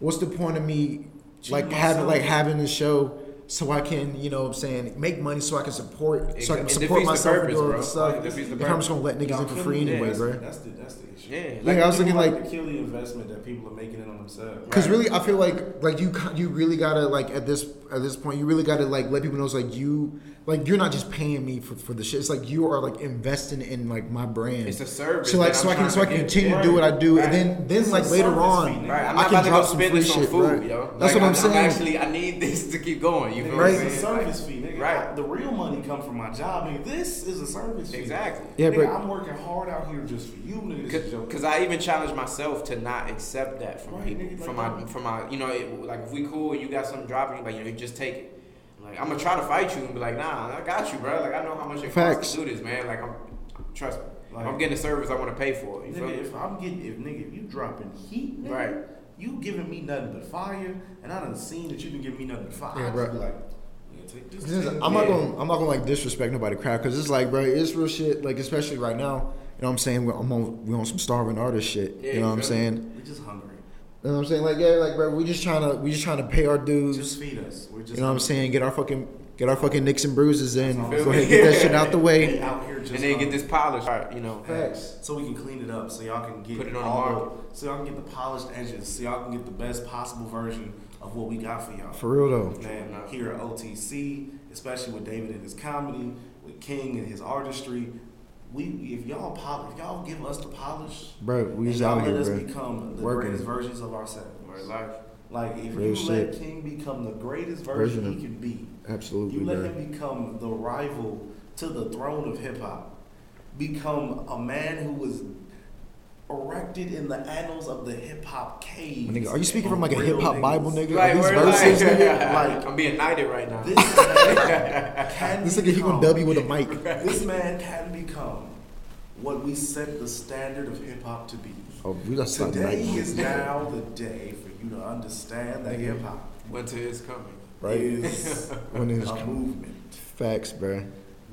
what's the point of me like having like having a show so I can you know what I'm saying make money so I can support so I can support myself purpose, and do all bro. this stuff. It If I'm just gonna let niggas Y'all in for free anyway, that's, bro. That's the that's the issue. Yeah. Like, I was thinking, like- to kill the investment that people are making in on themselves. Because Right. really, I feel like like you you really gotta like at this at this point you really gotta like let people know it's like you like you're not just paying me for, for the shit. It's like you are like investing in like my brand. It's a service. so like so I'm can so I can continue to do what I do, Right. and then then It's like later on. Right, I'm not can about to drop go some spend free this on shit, food, right? yo. That's Like, what I'm saying. actually, I need this to keep going. You You nigga, feel Right. what It's a saying? service fee, nigga. Right. The real money come from my job, nigga. This is a service fee. Exactly. Yeah, nigga, but- I'm working hard out here just for you, nigga. This is Because I even challenge myself to not accept that from Right, people, nigga, from my, from my, you know, it, like if we cool and you got something dropping, like you know, you just take it. Like I'm gonna try to fight you and be like, nah, I got you, bro. Like I know how much it Facts. costs to do this, man. Like I'm, trust me. Like- I'm getting a service I want to pay for. You feel Nigga, if I'm getting, if nigga, if you dropping heat, nigga, Right. You giving me nothing but fire, and I done seen that you been giving me nothing but fire. Yeah, I bro. just be like, nigga, take this. This is- take I'm not gonna I'm not gonna like disrespect nobody crowd because it's like bro it's real shit like especially right now you know what I'm saying we're, I'm on, we're on some starving artist shit Yeah, you know what I'm you feel me? saying We just hungry. You know what I'm saying like yeah like bro we just trying to we just trying to pay our dues Just feed us. We're just. you know what I'm saying get our fucking get our fucking nicks and bruises in go ahead get that shit out the We way out here just. and then get this polished, right, you know. Facts. So we can clean it up, so y'all can get Put it on the all market. so y'all can get the polished edges, so y'all can get the best possible version of what we got for y'all. for real though Man, here at OTC, especially with David and his comedy, with King and his artistry, we if y'all pol- if y'all give us the polish, bro we and just y'all out let here us bro become the Working. greatest versions of ourselves. Word life. Like if Real you let shit. King become the greatest Version version of- he can be, absolutely you let bro him become the rival to the throne of hip hop. Become a man who was erected in the annals of the hip hop cave. Nigga, are you speaking from like a hip hop Bible nigga Right, Are these verses life. nigga [laughs] Like- I'm being knighted right now. This man can [laughs] this nigga he become- gonna dub you with a mic This man can become what we set the standard of hip hop to be. oh we got Today right is now the day for you to understand that hip hop Winter is coming. right is [laughs] when it's a movement. facts bro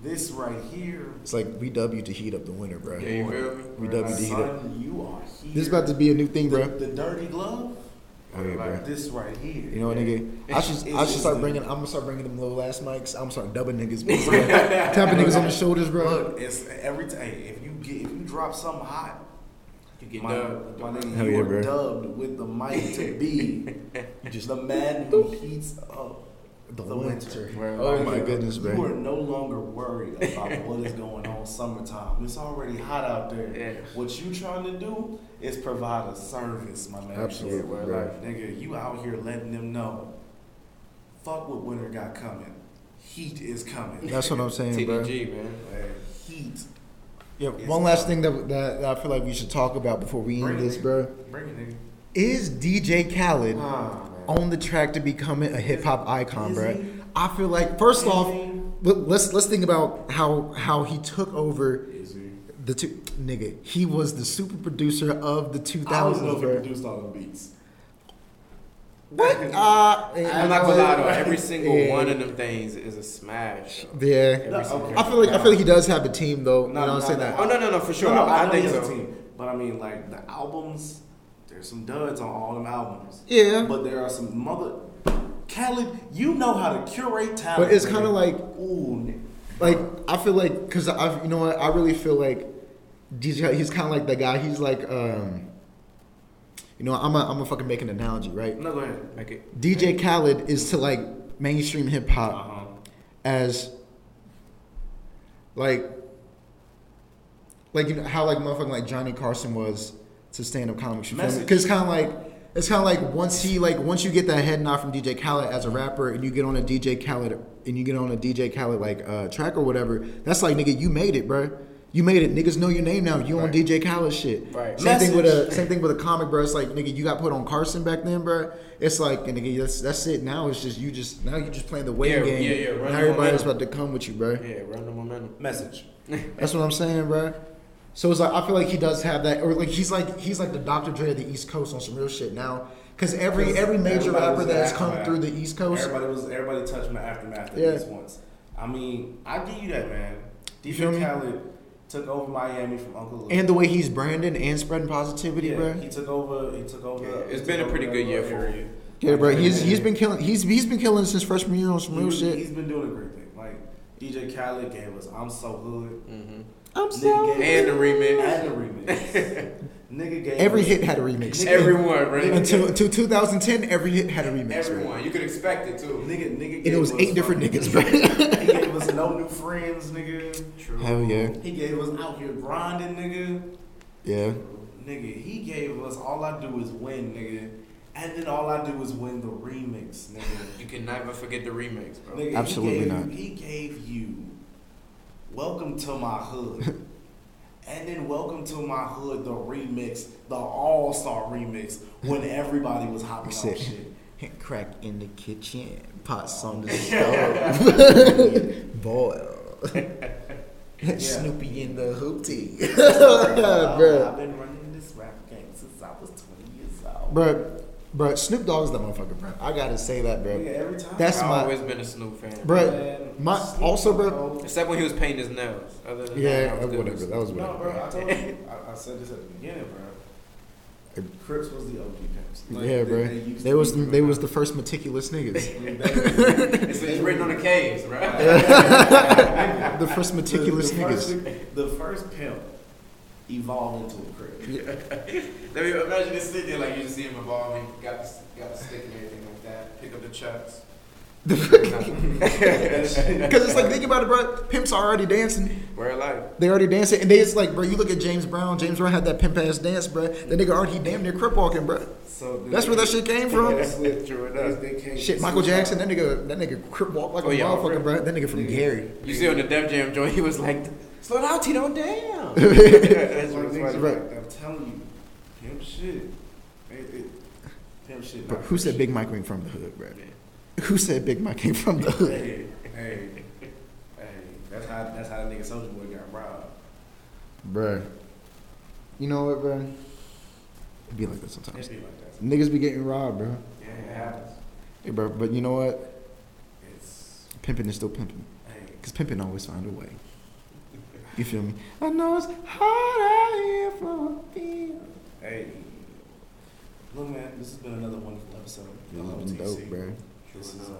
This right here, it's like we W to heat up the winter bro Yeah, you feel me? we W to heat up you are here. this about to be a new thing the, bro the dirty glove. Oh yeah bro This right here. You know what, nigga? [laughs] I should I It's should start the- bringing. I'm gonna start bringing them little ass mics. I'm gonna start dubbing niggas, bro. [laughs] tapping niggas on the shoulders, bro. Look, it's every time. If you get if you drop something hot, You get my, dubbed. my nigga, Hell you yeah, are bro. dubbed with the mic to be [laughs] just the man who heats up The, the winter. winter. Oh my goodness, You are no longer worried about [laughs] what is going on summertime. It's already hot out there. Yeah. What you trying to do is provide a service, my man. Absolutely, Yeah, bro. life. Nigga, you out here letting them know. Fuck what winter got coming. Heat is coming. That's what I'm saying, bro. TDG, man. Man, heat. Yeah. It's One last coming. thing that, that that I feel like we should talk about before we Bring end it, this, nigga. bro. Bring it, nigga. Is DJ Khaled Ah, man. On the track to becoming a hip hop icon, Is bro? I feel like first off, let- let's let's think about how how he took over he? the two nigga. He was the super producer of the I don't know 2000s, if he produced all the beats. What? [laughs] Uh, I'm not gonna lie though. Every [laughs] single Yeah. one of them things is a smash. Yeah. Every single okay. I feel like I feel like he does have a team though. you No, know what I'm no, saying? no. That Oh no no no for sure. No, no, I, I know think he has a so. team, But I mean, like the albums, there's some duds on all them albums. Yeah. But there are some mother. Khaled, you know how to curate talent. But it's kinda like- ooh, like I feel like because I you know what I really feel like DJ he's kind of like the guy he's like um you know I'm a, I'm gonna fucking make an analogy right No, go ahead. Make it. DJ Khaled is to like mainstream hip hop huh. as like like you know how like motherfucking like Johnny Carson was to stand up comics. Message. Because kind of like it's kind of like once he like once you get that head nod from DJ Khaled as a rapper and you get on a DJ Khaled and you get on a DJ Khaled like uh, track or whatever, that's like nigga you made it, bro. You made it. Niggas know your name now. You on DJ Khaled shit. Right. Same thing with a same thing with a comic, bro. It's like nigga, you got put on Carson back then, bro. It's like nigga, that's that's it. Now it's just you just now you just playing the waiting Yeah, game. yeah, yeah, run Now everybody's momentum. about to come with you, bro. Yeah, run the momentum. Message. That's what I'm saying, bro. So it's like I feel like he does have that, or like he's like he's like the Dr. Dre of the East Coast on some real shit now. Because every every major rapper was that has come aftermath. through the East Coast, Everybody was everybody touched my aftermath at Yeah. least once. I mean, I give you that, man. feel me? DJ Khaled took over Miami from Uncle Luke. and the way he's branding and spreading positivity, yeah, bro. he took over. He took over. Yeah, he it's took been a pretty good year for you. Yeah, bro. He's he's been killing. He's he's been killing since freshman year on some real he- shit. He's been doing a great thing. Like DJ Khaled gave us "I'm So Hood." Mm-hmm. I'm sorry. And the remix. And the [laughs] remix. Nigga gave Every hit had a remix. Nigga- Everyone, right? Until until 2010, every hit had a remix. bro. Everyone. You could expect it too. Nigga, nigga. And it was us eight different niggas, bro. he gave us no new [laughs] friends, nigga. True. Hell yeah, He gave us out here grinding, nigga. yeah. Nigga, he gave us all I do is win, nigga. And then all I do is win the remix, nigga. You can never forget the remix, bro. Nigga, Absolutely he gave, not. He gave you "Welcome to My Hood," [laughs] and then "Welcome to My Hood" the remix, the All Star remix, when [laughs] everybody was hopping off shit. [laughs] Crack in the kitchen, pots on the stove, boil. Snoopy in the hoopty. Bruh. I've been running this rap game since I was 20 years old. Bruh, bruh, Snoop Dogg's the motherfucker, bruh. I gotta say that, bro. bruh. every time. That's I've my, always been a Snoop fan. bruh. My also, bro. Except when he was painting his nails. Other than Yeah, that, I was uh, good whatever. That was weird. No, bro, I told you. [laughs] I, I said this at the beginning, bro. Crips was the OG pimps. Like, Yeah, bro. They, used They was be they was the first meticulous niggas. [laughs] It's, it's written on the caves, right? [laughs] the first meticulous the, the niggas. First, the first pimp evolved into a crip. [laughs] Let me imagine this sitting there like you just see him evolving, got the, got the stick and everything like that. Pick up the chucks. [laughs] Because it's like think about it, bro. Pimps are already dancing. Where life? They already dancing, and they it's like, bro. You look at James Brown. James Brown had that pimp ass dance, bro. That nigga already damn near crip walking, bro. So That's where that shit came from. [laughs] True enough. They, they came Shit, Michael Jackson. That nigga, that nigga crip walk like Oh, a yeah, motherfucker, bro. That nigga from Gary. You see on the Def Jam joint, he was like, "Slow down, Tito, damn." [laughs] That's That's what what's. Right. I'm telling you, pimp shit. It, it, pimp shit. Bro, who said. Big Mike came from the hood, bro? Who said Big Mike came from the hood? Hey, hey, hey. That's how that's how the nigga Soulja Boy got robbed. Bruh. You know what, bro? It be like that It sometimes. be like that. Niggas be getting robbed, bro. Yeah, it happens. Hey, bro, but you know what? It's Pimping is still pimping. hey. Because pimping always find a way. You feel me? I know it's hard out here for people. Hey, look, man, this has been another wonderful episode. You're looking dope, bro. This is um,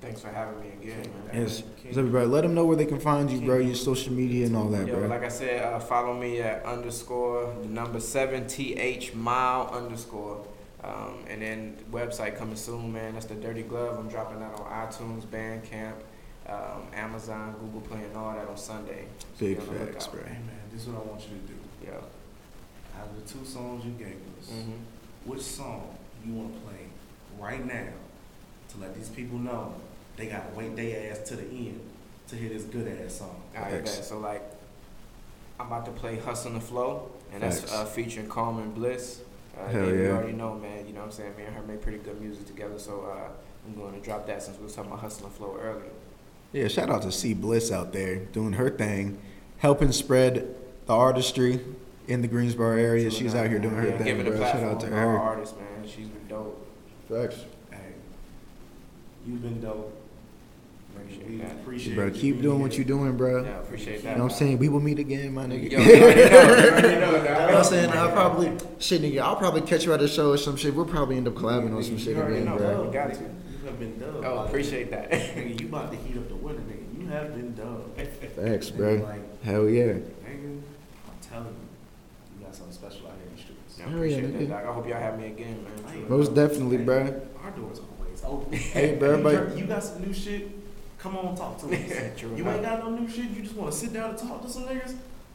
Thanks for having me again, man. Yes. Everybody, let them know where they can find you, bro. Your social media and all that, Yo, bro. like I said, uh, follow me at underscore the number seven th mile underscore, um, and then website coming soon, man. That's the Dirty Glove. I'm dropping that on iTunes, Bandcamp, um, Amazon, Google Play, and all that on Sunday. So Big be on the facts, lookout. bro. hey, man, this is what I want you to do. Yeah. Out of the two songs you gave us, hmm which song you want to play right now to let these people know they got to wait their ass to the end to hear this good ass song? All right, Facts. bet. So like, I'm about to play "Hustle and Flow," and that's Facts. uh, featuring Carmen Bliss. Uh, Hell yeah, You already know, man. You know what I'm saying? Me and her make pretty good music together, so uh, I'm going to drop that since we was talking about "Hustle and Flow" earlier. Yeah, shout out to C Bliss out there doing her thing, helping spread the artistry in the Greensboro area. She's out here doing her yeah, thing, giving bro. the Shout out to to our her. artists, man. She's been dope. Facts. Hey, you've been dope. Appreciate We that. appreciate Bro, you keep doing what you're doing, bro. Yeah, appreciate You that. know what I'm saying? We will meet again, my nigga. Yo, you know. You know. [laughs] You know what I'm saying? I'll [laughs] probably shit nigga. I'll probably catch you at a show or some shit. We'll probably end up collabing on some shit already again, know, bro. You got to. You have been dope. Oh, appreciate that. You about to heat up the winter, nigga. You have been dubbed. Thanks, bro. Like, Hell yeah. nigga, I'm telling you, you got something special out here in the streets. I Hell yeah, appreciate nigga. that, dog. I hope y'all have me again, man. Hey, Most definitely, Hey, bro. Our door's always open. Hey, bro, [laughs] you, but- you got some new shit? Come on, talk to us. [laughs] True you ain't got no new shit. You just want to sit down and talk to some niggas?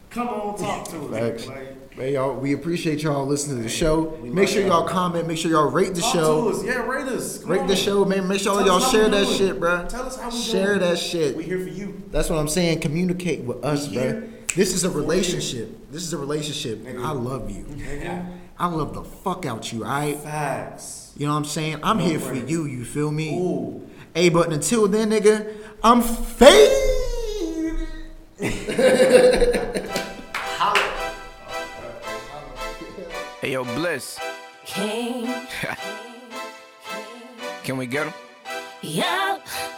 Come on, talk to us. Like, Hey, y'all, we appreciate y'all listening to the show. Make sure y'all. comment. Make sure y'all rate the talk show. to us. Yeah, rate us. Come Rate on. the show, man. Make sure Tell y'all share that doing. shit, bro. Tell us how we Share doing. that shit. We here for you. That's what I'm saying. Communicate with us, bro. This is a relationship. This is a relationship, and Nigga. I love you. Nigga. I love the fuck out you. I, Facts. you know what I'm saying. I'm No here for you. You feel me? Ooh. Hey, but until then, nigga, I'm faded. Hey, yo, Bliss. King. [laughs] Can we get him? Yup. Sade.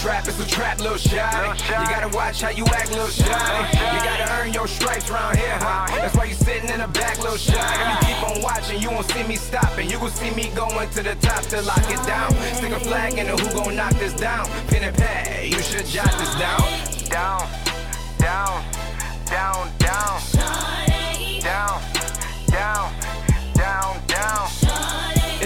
Trap, it's a trap, little shy. You gotta watch how you act, little shy. You gotta earn your stripes round here, huh? That's why you sitting in the back, little shy. If you keep on watching, you won't see me stopping. You gon' see me going to the top to lock it down. Stick a flag in the who gon' knock this down. Pin and pad, you should jot this down. Down, down, down, down,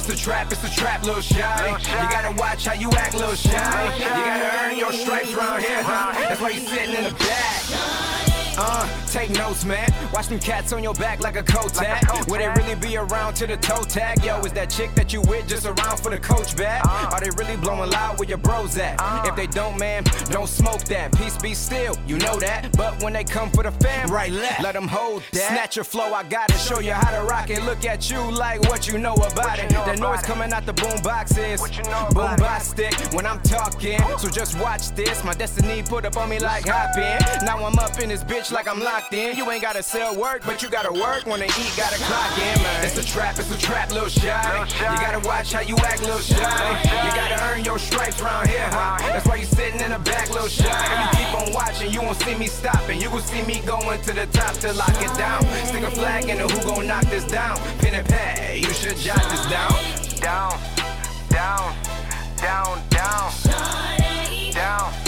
It's a trap, it's a trap, little shawty. You gotta watch how you act, little shawty. You gotta earn your stripes round here, huh? That's why you sitting in the back. Uh, take notes, man. Watch them cats on your back like a coat tag. Will they really be around to the toe tag? Yo, is that chick that you with just around for the coach bag? Are they really blowing loud where your bros at? If they don't, man, don't smoke that. Peace be still, you know that. But when they come for the fam, right left, let them hold that. Snatch your flow, I gotta show you how to rock it. Look at you like what you know about it. That noise coming out the boom boxes. Boom box stick when I'm talking. So just watch this. My destiny put up on me like hop in. Now I'm up in this bitch like I'm locked in. You ain't gotta sell work, but you gotta work when they eat, gotta clock in, man. It's a trap, it's a trap, little shot. You gotta watch how you act, little shot. You gotta earn your stripes round here, huh? That's why you sitting in the back, little shot. You keep on watching, you won't see me stopping. You will see me going to the top to lock it down. Stick a flag in the who gon' knock this down. Pin and pad, you should jot this down. Down, down, down, down. Down, down,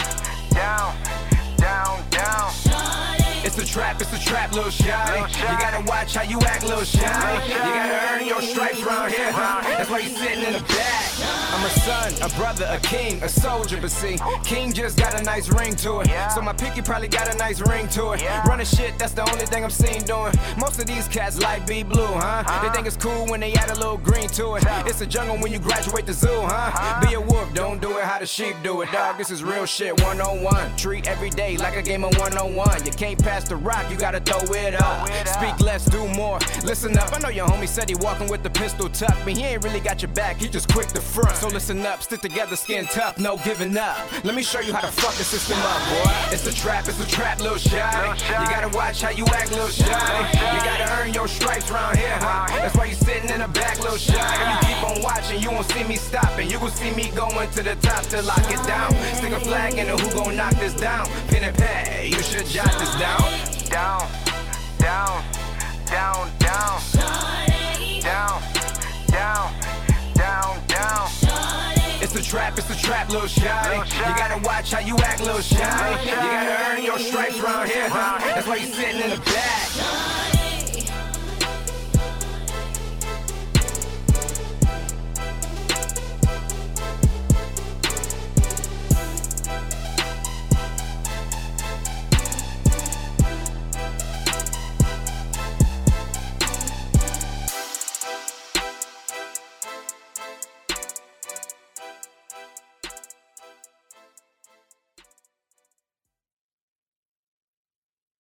It's a trap, it's a trap, little shawty. You gotta watch how you act, little shawty. You gotta earn your stripes round here, huh? That's why you sitting in the back. I'm a son, a brother, a king, a soldier, but see, King just got a nice ring to it. So my picky probably got a nice ring to it. Running shit, that's the only thing I'm seen doing. Most of these cats like be blue, huh? They think it's cool when they add a little green to it. It's a jungle when you graduate the zoo, huh? Be a wolf, don't do it how the sheep do it, dog. This is real shit, 101. Treat every day like a game of 101. You can't pass the rock, you gotta throw it up. Speak less, do more. Listen up, I know your homie said he walking with the pistol tucked, but he ain't really got your back, he just quick to front. So listen up, stick together, skin tough, no giving up. Let me show you how to fuck the system up, boy. It's a trap, it's a trap, little shot. You gotta watch how you act, little shot. You gotta earn your stripes round here, huh? That's why you sitting in the back, little shot. You keep on watching, you won't see me stopping. You gon' see me going to the top to lock it down. Stick a flag in the who gon' knock this down. Pin and pad, you should jot this down. Down, down, down, down. Down, down, down, down. It's a trap, it's a trap, little shawty. You gotta watch how you act, little shawty. You gotta earn your stripes round here, huh? That's why you sitting in the back.